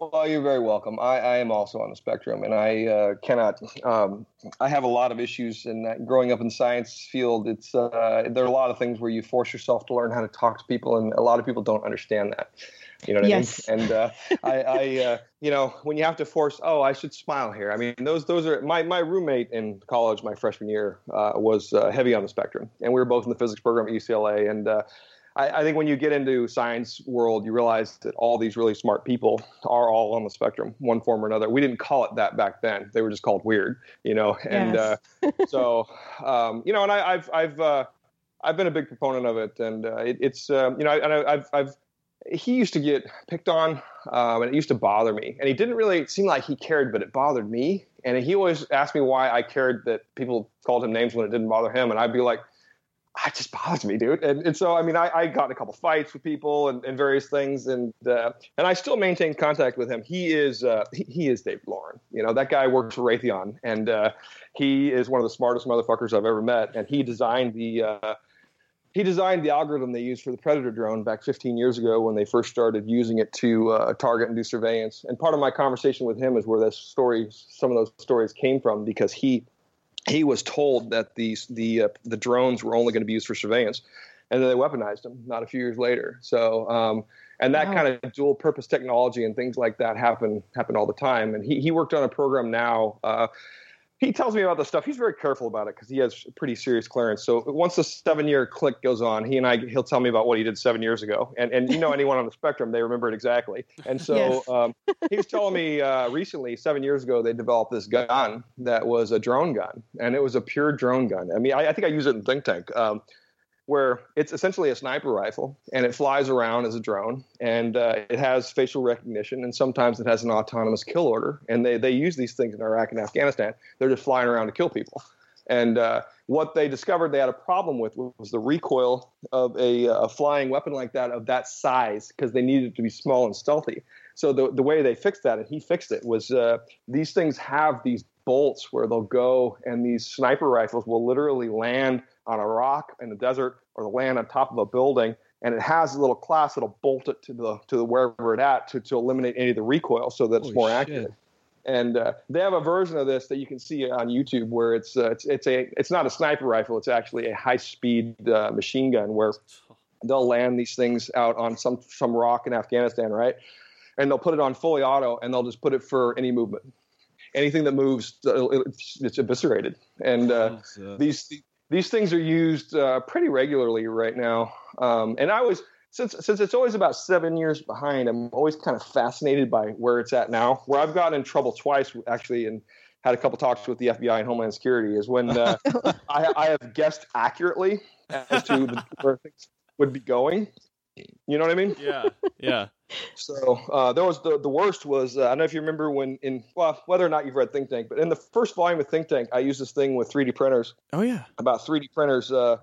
Well, you're very welcome. I, I am also on the spectrum, and I uh, cannot. Um, I have a lot of issues in that. Growing up in the science field, it's uh, there are a lot of things where you force yourself to learn how to talk to people, and a lot of people don't understand that. You know what yes. I mean? And uh, I, I uh, you know, when you have to force, oh, I should smile here. I mean, those those are my my roommate in college, my freshman year, uh, was uh, heavy on the spectrum, and we were both in the physics program at UCLA. And uh, I, I, think when you get into science world, you realize that all these really smart people are all on the spectrum, one form or another. We didn't call it that back then; they were just called weird, you know. And uh, so, um, you know, and I, have I've I've been a big proponent of it, and it, it's um, you know, and I, I've I've he used to get picked on, um, and it used to bother me. And he didn't really seem like he cared, but it bothered me. And he always asked me why I cared that people called him names when it didn't bother him. And I'd be like, "I just bothers me, dude." And, and so, I mean, I, I, got in a couple fights with people and, and various things, and uh, and I still maintain contact with him. He is uh, he, he, is David Loren. You know, that guy works for Raytheon, and uh, he is one of the smartest motherfuckers I've ever met. And he designed the uh, he designed the algorithm they used for the Predator drone back 15 years ago when they first started using it to uh, target and do surveillance. And part of my conversation with him is where those stories, some of those stories came from, because he he was told that these the uh, the drones were only going to be used for surveillance, and then they weaponized them not a few years later. So. Um, and that wow. kind of dual purpose technology and things like that happen happen all the time. And he, he worked on a program now uh, he tells me about the stuff. He's very careful about it because he has pretty serious clearance. So once the seven year click goes on, he and I he'll tell me about what he did seven years ago. And and you know anyone on the spectrum, they remember it exactly. And so yes. um, he was telling me uh, recently, seven years ago, they developed this gun that was a drone gun, and it was a pure drone gun. I mean, I, I think I use it in Think Tank. Um, where it's essentially a sniper rifle and it flies around as a drone and uh, it has facial recognition and sometimes it has an autonomous kill order and they, they use these things in iraq and afghanistan. They're just flying around to kill people. And uh, what they discovered they had a problem with was the recoil of a, a flying weapon like that of that size because they needed it to be small and stealthy. So the, the way they fixed that and he fixed it was uh, these things have these bolts where they'll go and these sniper rifles will literally land on a rock in the desert or the land on top of a building and it has a little class that'll bolt it to the to the wherever it at to, to eliminate any of the recoil so that Holy it's more shit. accurate. And uh, they have a version of this that you can see on YouTube where it's uh, it's it's a it's not a sniper rifle it's actually a high speed uh, machine gun where they'll land these things out on some some rock in Afghanistan right? And they'll put it on fully auto and they'll just put it for any movement. Anything that moves it's, it's eviscerated. And uh, these these things are used uh, pretty regularly right now. Um, and I was since since it's always about seven years behind, I'm always kind of fascinated by where it's at now. Where I've gotten in trouble twice, actually, and had a couple talks with the FBI and Homeland Security, is when uh, I, I, have guessed accurately as to the, where things would be going. You know what I mean? Yeah, yeah. So uh, there was the the worst was uh, I don't know if you remember when in well whether or not you've read Think Tank, but in the first volume of Think Tank, I used this thing with 3D printers. Oh yeah. About 3D printers uh,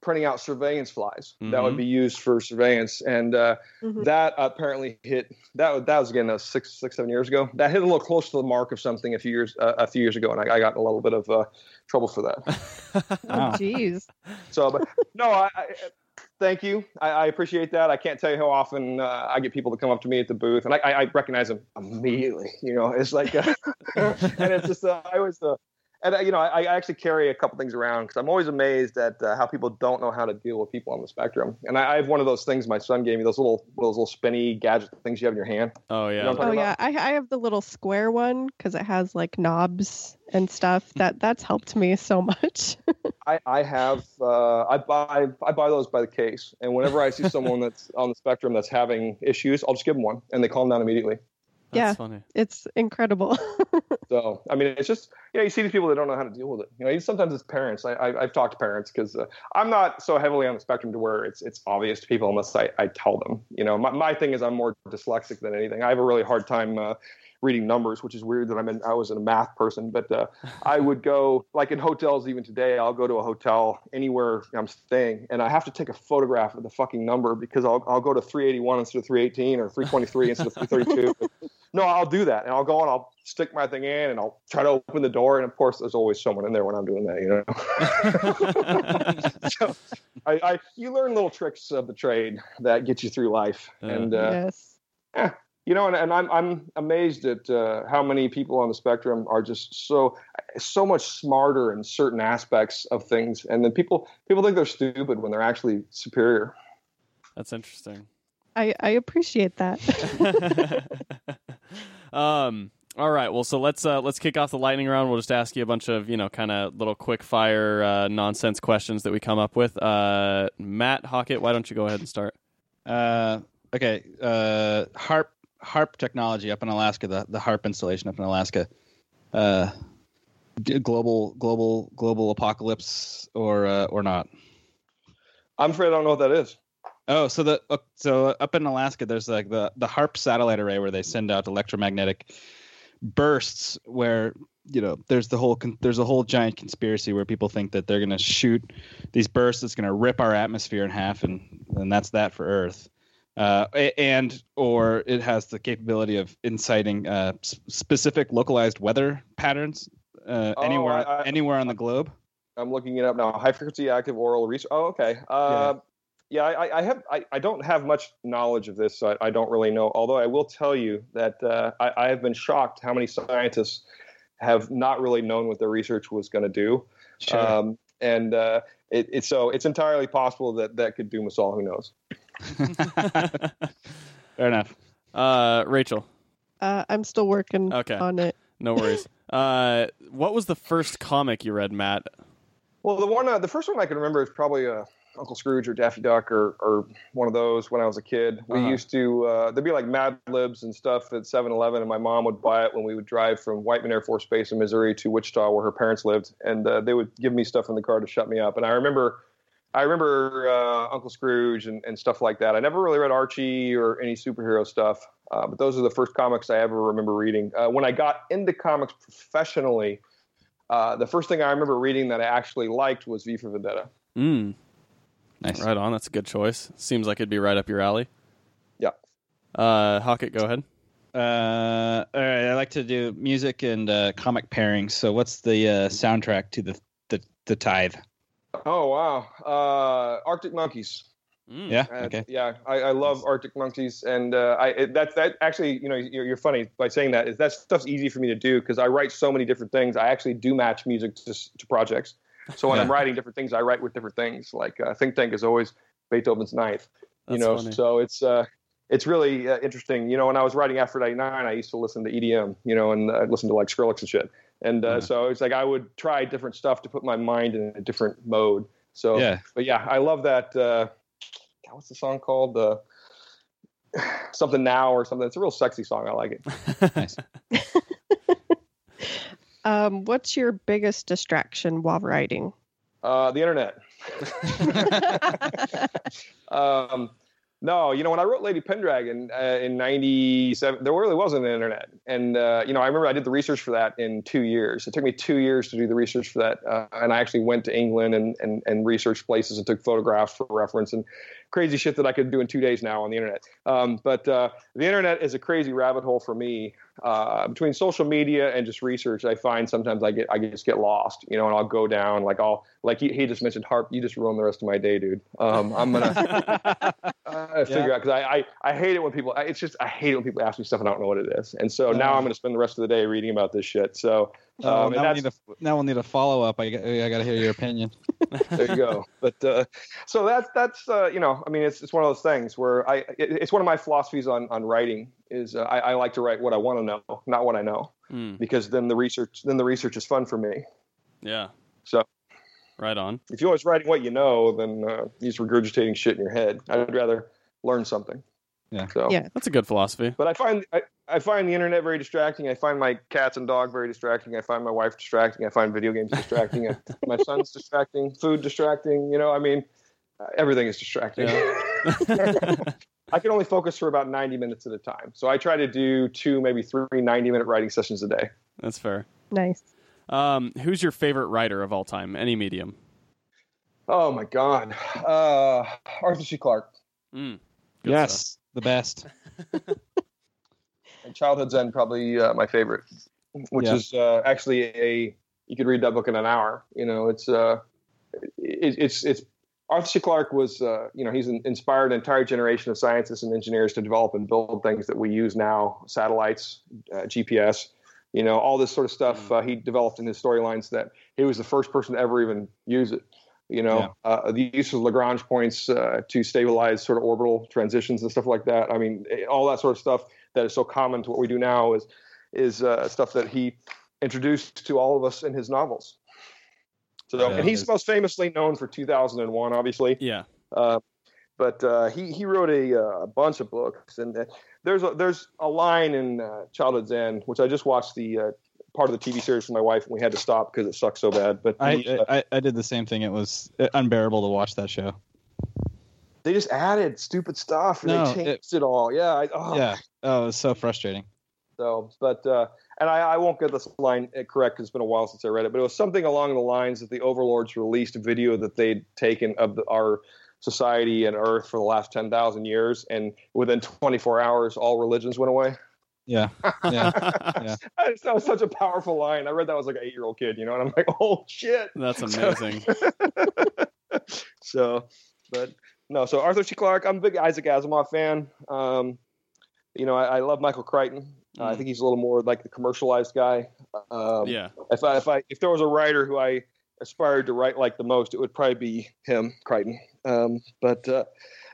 printing out surveillance flies mm-hmm. that would mm-hmm. be used for surveillance, and uh, mm-hmm. that apparently hit that that was again six six seven years ago. That hit a little close to the mark of something a few years uh, a few years ago, and I, I got a little bit of uh, trouble for that. oh jeez. so, but no, I, I thank you. I, I, appreciate that. I can't tell you how often uh, I get people to come up to me at the booth, and I, I recognize them immediately. You know, it's like, uh, and it's just uh, I was and uh, you know, I, I, actually carry a couple things around because I'm always amazed at uh, how people don't know how to deal with people on the spectrum. And I, I, have one of those things my son gave me, those little those little spinny gadget things you have in your hand. Oh yeah. You know oh yeah. I, I have the little square one because it has like knobs and stuff. That that's helped me so much. I, I have uh, I buy I buy those by the case, and whenever I see someone that's on the spectrum that's having issues, I'll just give them one, and they calm down immediately. That's yeah, funny. It's incredible. so, I mean, it's just, you know, you see these people that don't know how to deal with it. You know, sometimes it's parents. I, I, have talked to parents because uh, I'm not so heavily on the spectrum to where it's it's obvious to people unless I, I tell them. You know, my, my thing is I'm more dyslexic than anything. I have a really hard time uh, reading numbers, which is weird that I'm in, I was in a math person, but uh, I would go like in hotels even today. I'll go to a hotel anywhere I'm staying, and I have to take a photograph of the fucking number because I'll I'll go to 381 instead of 318 or 323 instead of 332. no, I'll do that, and I'll go and I'll stick my thing in, and I'll try to open the door, and of course, there's always someone in there when I'm doing that, you know. so, I, I, you learn little tricks of the trade that get you through life, uh, and uh, yes. Eh, you know, and, and I'm I'm amazed at uh, how many people on the spectrum are just so so much smarter in certain aspects of things, and then people people think they're stupid when they're actually superior. That's interesting. I I appreciate that. um. All right. Well, so let's uh, let's kick off the lightning round. We'll just ask you a bunch of you know kind of little quick fire uh, nonsense questions that we come up with. Uh, Matt Hockett, why don't you go ahead and start? Uh, okay. Uh, harp HAARP technology up in Alaska, the, the HAARP installation up in Alaska, uh, global global global apocalypse or uh, or not? I'm afraid I don't know what that is. Oh, so the uh, so up in Alaska, there's like the the HAARP satellite array where they send out electromagnetic bursts where you know there's the whole there's a whole giant conspiracy where people think that they're going to shoot these bursts that's going to rip our atmosphere in half and and that's that for earth uh, and or it has the capability of inciting uh, specific localized weather patterns uh, oh, anywhere I, anywhere on the globe. I'm looking it up now. High frequency active auroral research. Oh, okay. Uh, yeah, yeah I, I, have. I, I don't have much knowledge of this, so I, don't really know. Although I will tell you that uh, I, I have been shocked how many scientists have not really known what their research was going to do. Sure. Um, and uh, it, it, so it's entirely possible that that could doom us all. Who knows? Fair enough. Uh, Rachel. Uh, I'm still working okay. on it. No worries. uh, what was the first comic you read, Matt? Well, the one, uh, the first one I can remember is probably uh, Uncle Scrooge or Daffy Duck or, or one of those when I was a kid. We uh-huh. used to, uh, there'd be like Mad Libs and stuff at 7 Eleven, and my mom would buy it when we would drive from Whiteman Air Force Base in Missouri to Wichita, where her parents lived. And uh, they would give me stuff in the car to shut me up. And I remember I remember uh, Uncle Scrooge and, and, stuff like that. I never really read Archie or any superhero stuff, uh, but those are the first comics I ever remember reading. Uh, when I got into comics professionally, uh, the first thing I remember reading that I actually liked was V for Vendetta. Mm. Nice. Right on. That's a good choice. Seems like it'd be right up your alley. Yeah. Uh, Hockett, go ahead. Uh, all right. I like to do music and uh, comic pairings. So, what's the uh, soundtrack to the the, the Tithe? Oh wow, uh, Arctic Monkeys. Mm, yeah. Uh, okay. Yeah, I, I, love Arctic Monkeys, and uh, I it, that that actually, you know, you're, you're, funny by saying that. Is that stuff's easy for me to do because I write so many different things. I actually do match music to, to projects. So when yeah. I'm writing different things, I write with different things. Like uh, Think Tank is always Beethoven's Ninth. You know, funny. so it's uh, it's really uh, interesting. You know, when I was writing Aphrodite Nine, I used to listen to EDM. You know, and uh, listen to like Skrillex and shit. And uh, yeah. so it's like I would try different stuff to put my mind in a different mode. So, yeah. but yeah, I love that. Uh, what's the song called? The uh, something now or something. It's a real sexy song. I like it. nice. um, what's your biggest distraction while writing? Uh, the internet. um, No, you know, when I wrote Lady Pendragon uh, in '97, there really wasn't an internet, and uh, you know, I remember I did the research for that in two years. It took me two years to do the research for that, uh, and I actually went to England and, and and researched places and took photographs for reference and crazy shit that I could do in two days now on the internet. Um, but uh, the internet is a crazy rabbit hole for me. Uh, between social media and just research, I find sometimes I get I just get lost, you know, and I'll go down like I'll like he, he just mentioned HAARP. You just ruined the rest of my day, dude. Um, I'm gonna uh, figure yeah. out because I, I I hate it when people. It's just I hate it when people ask me stuff and I don't know what it is, and so now I'm gonna spend the rest of the day reading about this shit. So Oh, um, now, we'll need a, now we'll need a follow up. I, I got to hear your opinion. there you go. But uh, so that's that's uh, you know I mean it's it's one of those things where I it, it's one of my philosophies on on writing is uh, I, I, like to write what I want to know, not what I know, mm. because then the research then the research is fun for me. Yeah. So. Right on. If you're always writing what you know, then uh, you're just regurgitating shit in your head. I'd rather learn something. Yeah. So yeah, that's a good philosophy. But I find I, I find the internet very distracting. I find my cats and dog very distracting. I find my wife distracting. I find video games distracting. my son's distracting. Food distracting. You know, I mean, uh, everything is distracting. Yeah. I can only focus for about 90 minutes at a time. So I try to do two, maybe three 90 minute writing sessions a day. That's fair. Nice. Um, who's your favorite writer of all time? Any medium? Oh my God. Uh, Arthur C. Clarke. Mm, yes. Stuff the best. and Childhood's End probably uh, my favorite, which yeah. is uh, actually a you could read that book in an hour. You know, it's uh, it, it's it's Arthur C. Clarke was uh, you know he's inspired an entire generation of scientists and engineers to develop and build things that we use now, satellites, uh, GPS. You know, all this sort of stuff mm. uh, he developed in his storylines that he was the first person to ever even use it you know, yeah. uh, the use of Lagrange points uh, to stabilize sort of orbital transitions and stuff like that. I mean, eh, all that sort of stuff that is so common to what we do now is is uh, stuff that he introduced to all of us in his novels. So, yeah, and he's most famously known for 2001, obviously. Yeah. Uh, but uh, he he wrote a, a, bunch of books, and there's a, there's a line in Childhood's End, which I just watched the part of the TV series with my wife, and we had to stop because it sucked so bad. But I, uh, I, I did the same thing. It was unbearable to watch that show. They just added stupid stuff and no, they changed it, it all. Yeah, I, oh. yeah. Oh, it was so frustrating. So, but uh, and I, I won't get this line correct because it's been a while since I read it, but it was something along the lines that the overlords released a video that they'd taken of the, our society and Earth for the last ten thousand years, and within 24 hours, all religions went away. Yeah. Yeah. yeah. that was such a powerful line. I read that was like an eight year old kid, you know, and I'm like, oh shit. That's amazing. so, but no, so Arthur C. Clarke, I'm a big Isaac Asimov fan. Um, you know, I, I love Michael Crichton. Mm. Uh, I think he's a little more like the commercialized guy. Um, yeah. If I, if I, if there was a writer who I aspired to write like the most, it would probably be him, Crichton. Um, but, uh,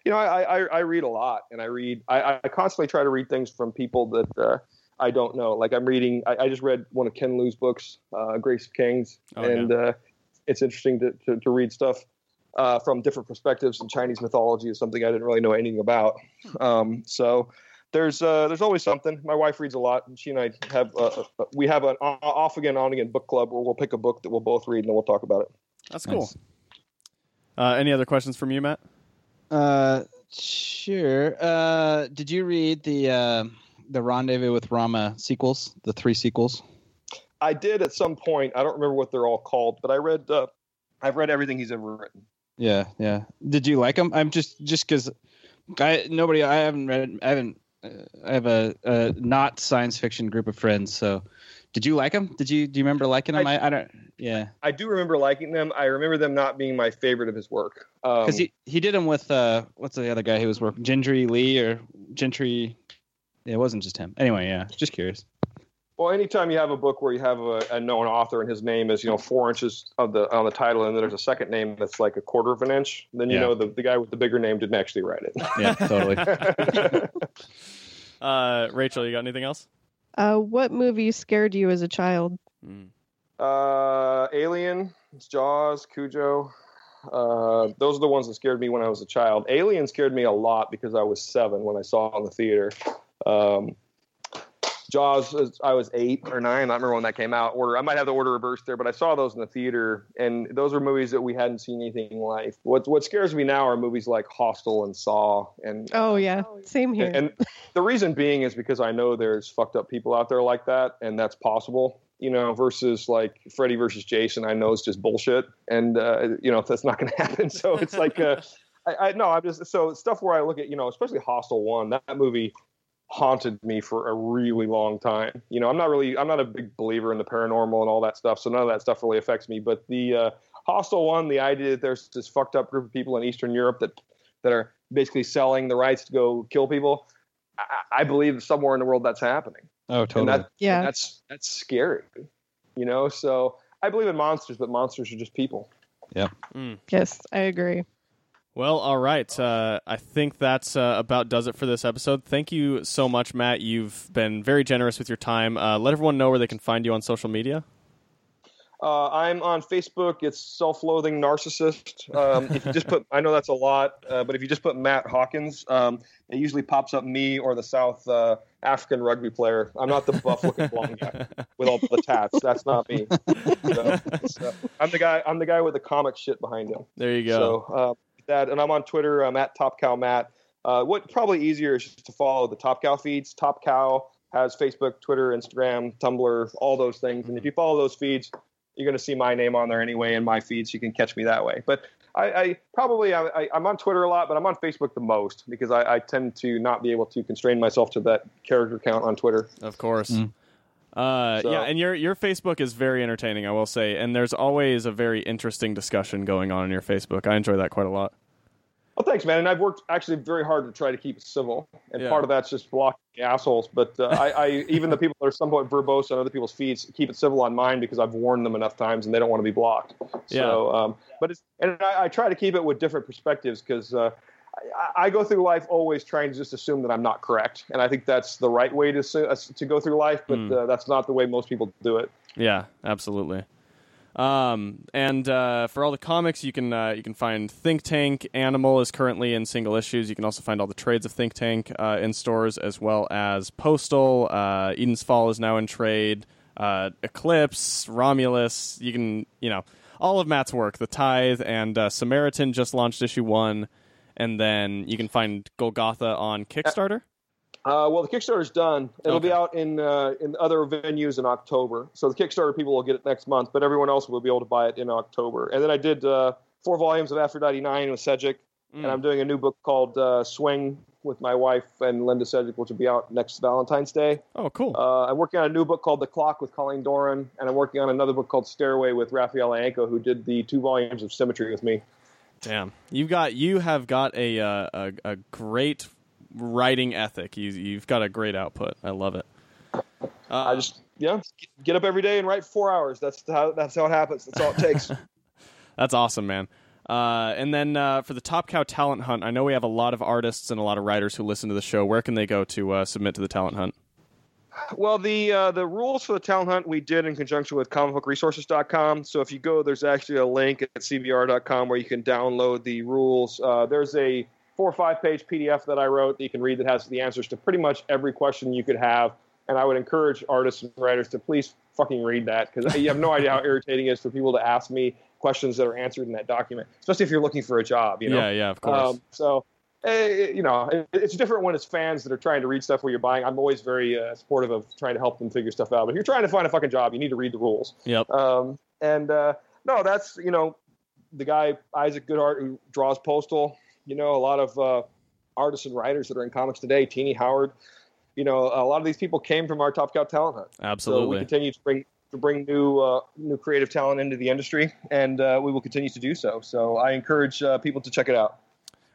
you know, I, I, I read a lot, and I read. I, I constantly try to read things from people that uh, I don't know. Like I'm reading. I, I just read one of Ken Liu's books, uh, Grace of Kings, oh, and yeah. uh, it's interesting to, to, to read stuff uh, from different perspectives. And Chinese mythology is something I didn't really know anything about. Um, so there's uh, there's always something. My wife reads a lot, and she and I have uh, we have an off again on again book club where we'll pick a book that we'll both read and then we'll talk about it. That's cool. Nice. Uh, any other questions from you, Matt? Uh, sure. Uh, did you read the uh, the Rendezvous with Rama sequels, the three sequels? I did at some point. I don't remember what they're all called, but I read. Uh, I've read everything he's ever written. Yeah, yeah. Did you like them? I'm just just because I nobody. I haven't read. I haven't. I have a, a not science fiction group of friends, so did you like them? Did you do you remember liking them? I, I, I don't. Yeah, I do remember liking them. I remember them not being my favorite of his work because um, he he did them with uh what's the other guy who was working Gentry Lee or Gentry. Yeah, it wasn't just him. Anyway, yeah, just curious. Well, anytime you have a book where you have a, a, known author and his name is you know four inches of the on the title, and then there's a second name that's like a quarter of an inch, then you yeah. know the, the guy with the bigger name didn't actually write it. Yeah, totally. uh, Rachel, you got anything else? Uh, what movie scared you as a child? Mm. Uh, Alien, Jaws, Cujo. Uh, those are the ones that scared me when I was a child. Alien scared me a lot because I was seven when I saw it in the theater. Um, Jaws, I was eight or nine. I don't remember when that came out. Order, I might have the order reversed there, but I saw those in the theater, and those were movies that we hadn't seen anything like. What What scares me now are movies like Hostel and Saw, and oh yeah, same here. And, and the reason being is because I know there's fucked up people out there like that, and that's possible. You know, versus like Freddy versus Jason, I know it's just bullshit, and uh, you know that's not going to happen. So it's like, uh, I, I no, I'm just so stuff where I look at, you know, especially Hostel One. That movie haunted me for a really long time. You know, I'm not really, I'm not a big believer in the paranormal and all that stuff, so none of that stuff really affects me. But the uh, Hostel one, the idea that there's this fucked up group of people in Eastern Europe that that are basically selling the rights to go kill people, I, I believe somewhere in the world that's happening. Oh, totally. That, yeah, that's that's scary. You know, so I believe in monsters, but monsters are just people. Yeah. Mm. Yes, I agree. Well, all right. Uh, I think that's uh, about does it for this episode. Thank you so much, Matt. You've been very generous with your time. Uh, let everyone know where they can find you on social media. Uh, I'm on Facebook. It's self-loathing narcissist. Um, if you just put, I know that's a lot, uh, but if you just put Matt Hawkins, um, it usually pops up me or the South uh, African rugby player. I'm not the buff-looking blonde guy with all the tats. That's not me. So, so I'm the guy. I'm the guy with the comic shit behind him. There you go. So that. And I'm on Twitter. I'm at Top Cow Matt. Uh, what probably easier is just to follow the Top Cow feeds. Top Cow has Facebook, Twitter, Instagram, Tumblr, all those things. And if you follow those feeds, you're going to see my name on there anyway in my feeds. So you can catch me that way. But I, I probably I, am on Twitter a lot, but I'm on Facebook the most because I, I, tend to not be able to constrain myself to that character count on Twitter. Of course. Mm. Uh, so. Yeah, and your your Facebook is very entertaining, I will say, and there's always a very interesting discussion going on in your Facebook. I enjoy that quite a lot. Well, thanks, man. And I've worked actually very hard to try to keep it civil, and yeah. part of that's just blocking assholes. But uh, I, I, even the people that are somewhat verbose on other people's feeds keep it civil on mine because I've warned them enough times, and they don't want to be blocked. Yeah. So, um, but it's and I, I, try to keep it with different perspectives because uh, I, I, go through life always trying to just assume that I'm not correct, and I think that's the right way to to go through life. But mm. uh, that's not the way most people do it. Yeah, absolutely. Um, and uh, for all the comics, you can uh, you can find Think Tank. Animal is currently in single issues. You can also find all the trades of Think Tank uh, in stores, as well as Postal. Uh, Eden's Fall is now in trade. Uh, Eclipse, Romulus. You can you know all of Matt's work. The Tithe and uh, Samaritan just launched issue one, and then you can find Golgotha on Kickstarter. Uh, well, the Kickstarter's done. It'll okay. be out in uh, in other venues in October. So the Kickstarter people will get it next month, but everyone else will be able to buy it in October. And then I did uh, four volumes of Aphrodite Nine with Sejic, mm. and I'm doing a new book called uh, Swing with my wife and Linda Sejic, which will be out next Valentine's Day. Oh, cool. Uh, I'm working on a new book called The Clock with Colleen Doran, and I'm working on another book called Stairway with Raffaele Ienco, who did the two volumes of Symmetry with me. Damn, you've got you have got a uh, a, a great writing ethic. You, you've got a great output. I love it. Uh, I just yeah, get up every day and write four hours. That's how that's how it happens. That's all it takes. that's awesome, man. Uh, and then uh, for the Top Cow Talent Hunt, I know we have a lot of artists and a lot of writers who listen to the show. Where can they go to uh, submit to the Talent Hunt? Well, the uh, the rules for the talent hunt we did in conjunction with comicbookresources.com. So if you go, there's actually a link at cbr.com where you can download the rules. Uh, there's a four or five page PDF that I wrote that you can read that has the answers to pretty much every question you could have. And I would encourage artists and writers to please fucking read that because you have no idea how irritating it is for people to ask me questions that are answered in that document, especially if you're looking for a job. You know? Yeah, yeah, of course. Um, so, you know, it's different when it's fans that are trying to read stuff where you're buying. I'm always very uh, supportive of trying to help them figure stuff out. But if you're trying to find a fucking job, you need to read the rules. Yep. Um, and uh, no, that's you know, the guy Isaac Goodhart who draws Postal. You know, a lot of uh, artists and writers that are in comics today, Tini Howard. You know, a lot of these people came from our Top Cow talent hunt. Absolutely. So we continue to bring to bring new uh, new creative talent into the industry, and uh, we will continue to do so. So I encourage uh, people to check it out.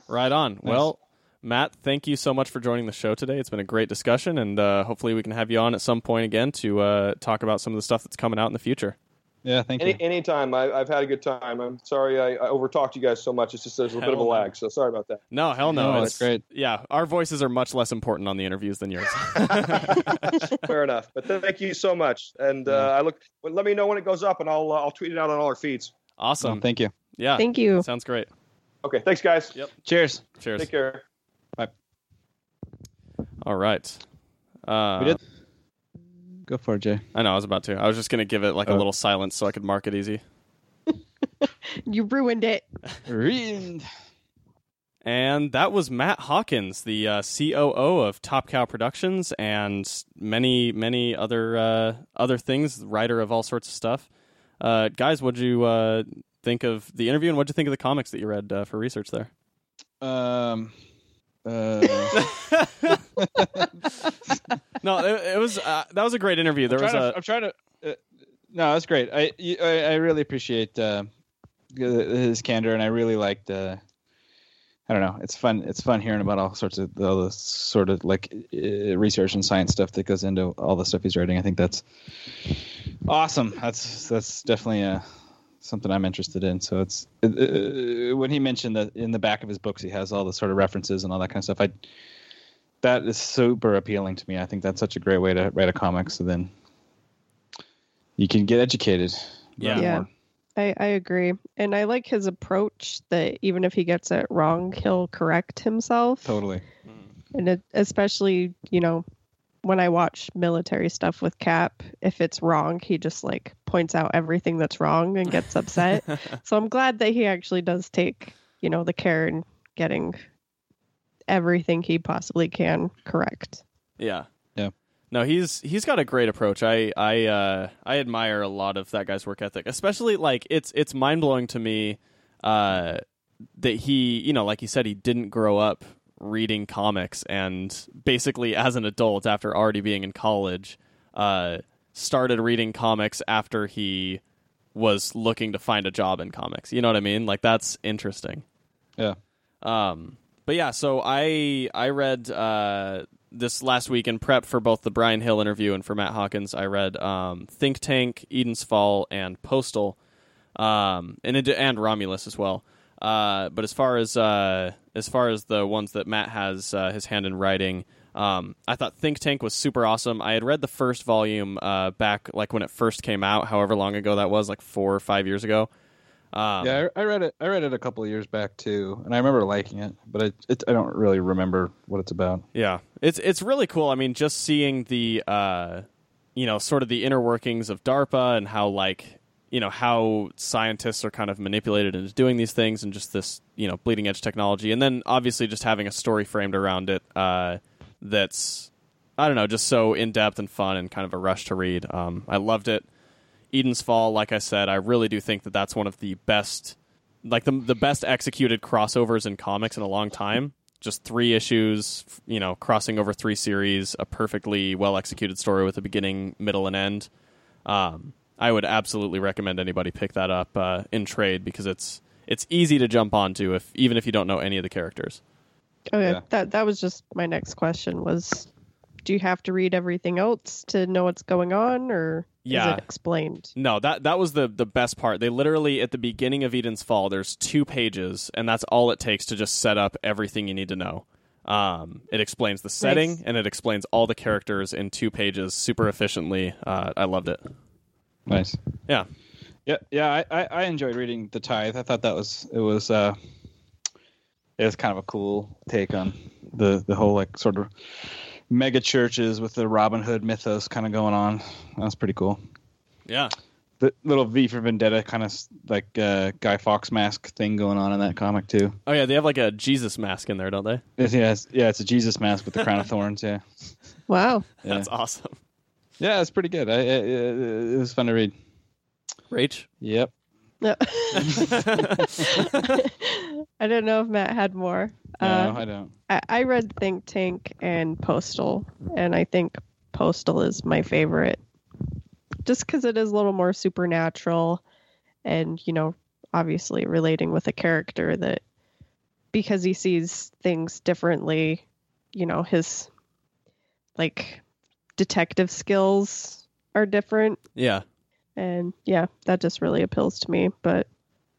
Right on. Nice. Well, Matt, thank you so much for joining the show today. It's been a great discussion, and uh, hopefully we can have you on at some point again to uh, talk about some of the stuff that's coming out in the future. Yeah, thank Any, you. Anytime. I, have had a good time. I'm sorry I, I overtalked you guys so much. It's just there's a hell bit of a lag, so sorry about that. No, hell no. no it's great. Yeah, our voices are much less important on the interviews than yours. Fair enough. But thank you so much. And uh, I look. Let me know when it goes up, and I'll uh, I'll tweet it out on all our feeds. Awesome. Thank you. Yeah. Thank you. Sounds great. Okay. Thanks, guys. Yep. Cheers. Cheers. Take care. Bye. All right. Uh, we did Go for it, Jay. I know I was about to. I was just gonna give it like oh. a little silence so I could mark it easy. you ruined it. Ruined. And that was Matt Hawkins, the uh, COO of Top Cow Productions, and many, many other uh, other things. Writer of all sorts of stuff. Uh, guys, what'd you uh, think of the interview, and what'd you think of the comics that you read uh, for research there? Um. Uh... no, it, it was that was a great interview. There I'm was a. To, I'm trying to. no, that's great. I, I, I really appreciate his candor, and I really liked I don't know. It's fun. It's fun hearing about all sorts of all the sort of like uh, research and science stuff that goes into all the stuff he's writing. I think that's awesome. That's that's definitely uh, something I'm interested in. So it's uh, when he mentioned that in the back of his books he has all the sort of references and all that kind of stuff. I that is super appealing to me. I think that's such a great way to write a comic. So then you can get educated. Yeah. yeah. I, I agree. And I like his approach that even if he gets it wrong, he'll correct himself. Totally. And it, especially, you know, when I watch military stuff with Cap, if it's wrong, he just like points out everything that's wrong and gets upset. so I'm glad that he actually does take, you know, the care in getting everything he possibly can correct. Yeah. Yeah. No, he's he's got a great approach. I I uh, I admire a lot of that guy's work ethic, especially like it's it's mind blowing to me uh, that he you know like he said he didn't grow up reading comics and basically as an adult after already being in college uh, started reading comics after he was looking to find a job in comics. You know what I mean? Like that's interesting. Yeah. Um. But yeah, so I I read uh, this last week in prep for both the Bryan Hill interview and for Matt Hawkins, I read um, Think Tank, Eden's Fall, and Postal, um, and and Romulus as well. Uh, but as far as uh, as far as the ones that Matt has uh, his hand in writing, um, I thought Think Tank was super awesome. I had read the first volume uh, back like when it first came out, however long ago that was, like four or five years ago. Um, yeah, I, I, read it. I read it a couple of years back too, and I remember liking it, but I, it, I don't really remember what it's about. Yeah, it's it's really cool. I mean, just seeing the uh, you know, sort of the inner workings of DARPA and how like you know how scientists are kind of manipulated into doing these things, and just this you know bleeding edge technology, and then obviously just having a story framed around it uh, that's I don't know, just so in depth and fun and kind of a rush to read. Um, I loved it. Eden's Fall, like I said, I really do think that that's one of the best, like the the best executed crossovers in comics in a long time. Just three issues, you know, crossing over three series, a perfectly well executed story with a beginning, middle, and end. Um, I would absolutely recommend anybody pick that up uh, in trade because it's it's easy to jump onto if even if you don't know any of the characters. Okay, yeah. that that was just my next question was do you have to read everything else to know what's going on or yeah. is it explained? No, that that was the the best part. They literally at the beginning of Eden's Fall, there's two pages, and that's all it takes to just set up everything you need to know. Um, it explains the setting nice. and it explains all the characters in two pages super efficiently. Uh, I loved it. Nice. Yeah. Yeah, yeah. I, I, enjoyed reading the Tithe. I thought that was it was uh, it was kind of a cool take on the the whole like sort of mega churches with the Robin Hood mythos kind of going on. That's pretty cool. Yeah. The little V for Vendetta kind of like uh, Guy Fawkes mask thing going on in that comic too. Oh yeah, they have like a Jesus mask in there, don't they? It's, yeah, it's, yeah, it's a Jesus mask with the crown of thorns. Yeah. Wow. Yeah. That's awesome. Yeah, it's pretty good. I, it, it was fun to read. Rach. Yep. No. I don't know if Matt had more. No, uh, I don't. I, I read Think Tank and Postal, and I think Postal is my favorite, just because it is a little more supernatural, and you know, obviously relating with a character that, because he sees things differently, you know, his like detective skills are different. Yeah. And yeah, that just really appeals to me. But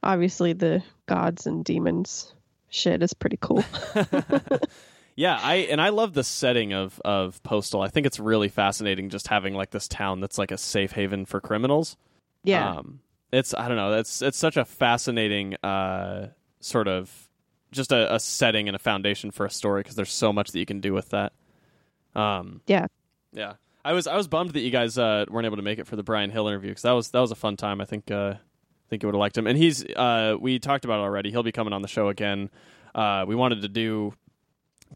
obviously, the gods and demons shit is pretty cool. yeah, I and I love the setting of of Postal. I think it's really fascinating just having like this town that's like a safe haven for criminals. Yeah. Um, it's I don't know, it's it's such a fascinating uh sort of just a, a setting and a foundation for a story because there's so much that you can do with that. Um, yeah. Yeah. I was I was bummed that you guys uh, weren't able to make it for the Bryan Hill interview because that was that was a fun time. I think uh, I think you would have liked him. And he's uh, we talked about it already. He'll be coming on the show again. Uh, we wanted to do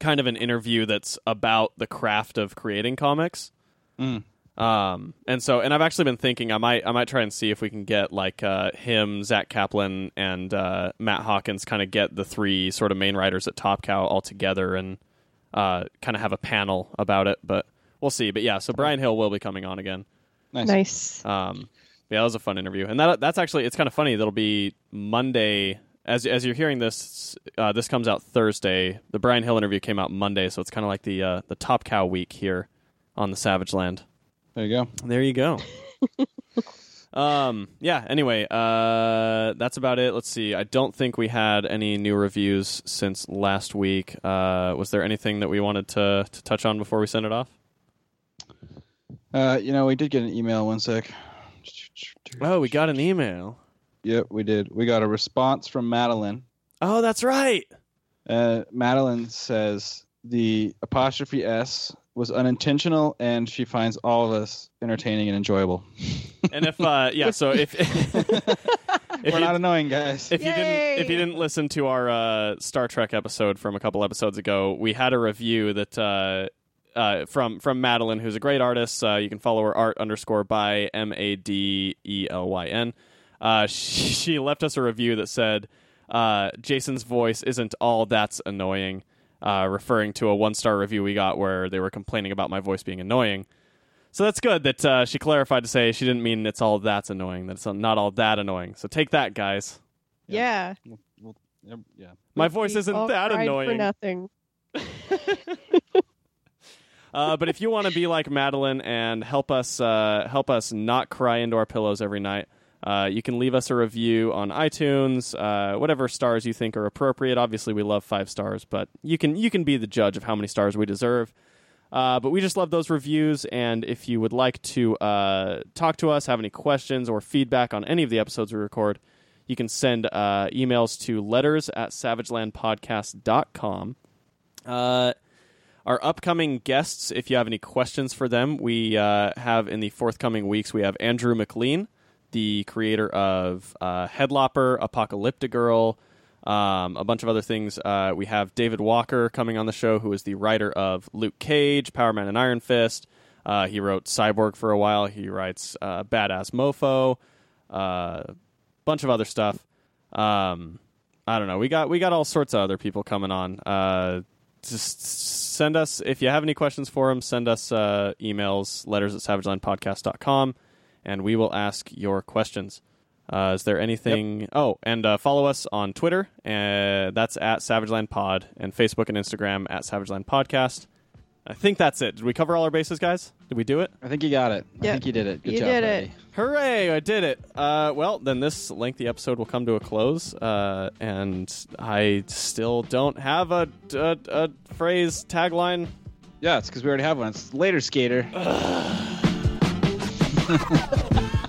kind of an interview that's about the craft of creating comics. Mm. Um, and so, and I've actually been thinking I might, I might try and see if we can get like uh, him, Zack Kaplan, and uh, Matt Hawkins, kind of get the three sort of main writers at Top Cow all together and uh, kind of have a panel about it. But we'll see. But yeah, so Bryan Hill will be coming on again. Nice. Nice. Um, yeah, that was a fun interview, and that that's actually it's kind of funny. That'll be Monday. As as you're hearing this, uh, this comes out Thursday. The Bryan Hill interview came out Monday, so it's kind of like the uh, the Top Cow week here on the Savage Land. There you go. There you go. um, yeah. Anyway, uh, that's about it. Let's see. I don't think we had any new reviews since last week. Uh, was there anything that we wanted to to touch on before we send it off? Uh, you know, we did get an email. One sec. Oh, we got an email. Yep, we did. We got a response from Madeline. Oh, that's right. Uh, Madeline says the apostrophe s was unintentional, and she finds all of us entertaining and enjoyable. And if uh, yeah, so if if We're you, not annoying, guys. if you didn't if you didn't listen to our uh, Star Trek episode from a couple episodes ago, we had a review that uh, uh, from from Madeline, who's a great artist. Uh, you can follow her art underscore by M A D E L Y N. Uh, she, she left us a review that said uh, Jason's voice isn't all that's annoying, uh, referring to a one star review we got where they were complaining about my voice being annoying. So that's good that uh, she clarified to say she didn't mean it's all that's annoying. That it's not all that annoying. So take that, guys. Yeah. We'll- we'll- yeah. My voice isn't that annoying. For nothing. Uh, but if you want to be like Madeline and help us uh, help us not cry into our pillows every night, uh, you can leave us a review on iTunes, uh, whatever stars you think are appropriate. Obviously, we love five stars, but you can you can be the judge of how many stars we deserve. Uh, but we just love those reviews, and if you would like to uh, talk to us, have any questions or feedback on any of the episodes we record, you can send uh, emails to letters at savagelandpodcast.com. Uh, our upcoming guests, if you have any questions for them, we uh, have in the forthcoming weeks, we have Andrew MacLean, the creator of uh, Headlopper, Apocalyptic Girl, um, a bunch of other things. Uh, we have David Walker coming on the show, who is the writer of Luke Cage, Power Man and Iron Fist. Uh, he wrote Cyborg for a while. He writes uh, Badass Mofo, a uh, bunch of other stuff. Um, I don't know. We got we got all sorts of other people coming on. Just send us if you have any questions for him. Send us uh, emails, letters at savagelandpodcast.com, and we will ask your questions. Uh, is there anything? Oh, and uh, follow us on Twitter. Uh, that's at Savageland Pod, and Facebook and Instagram at Savageland Podcast. I think that's it. Did we cover all our bases, guys? Did we do it? I think you got it. I Yep. think you did it. Good You job, did it. Freddie. Hooray! I did it. Uh, well, then this lengthy episode will come to a close, uh, and I still don't have a, a, a phrase tagline. Yeah, it's because we already have one. It's later, skater.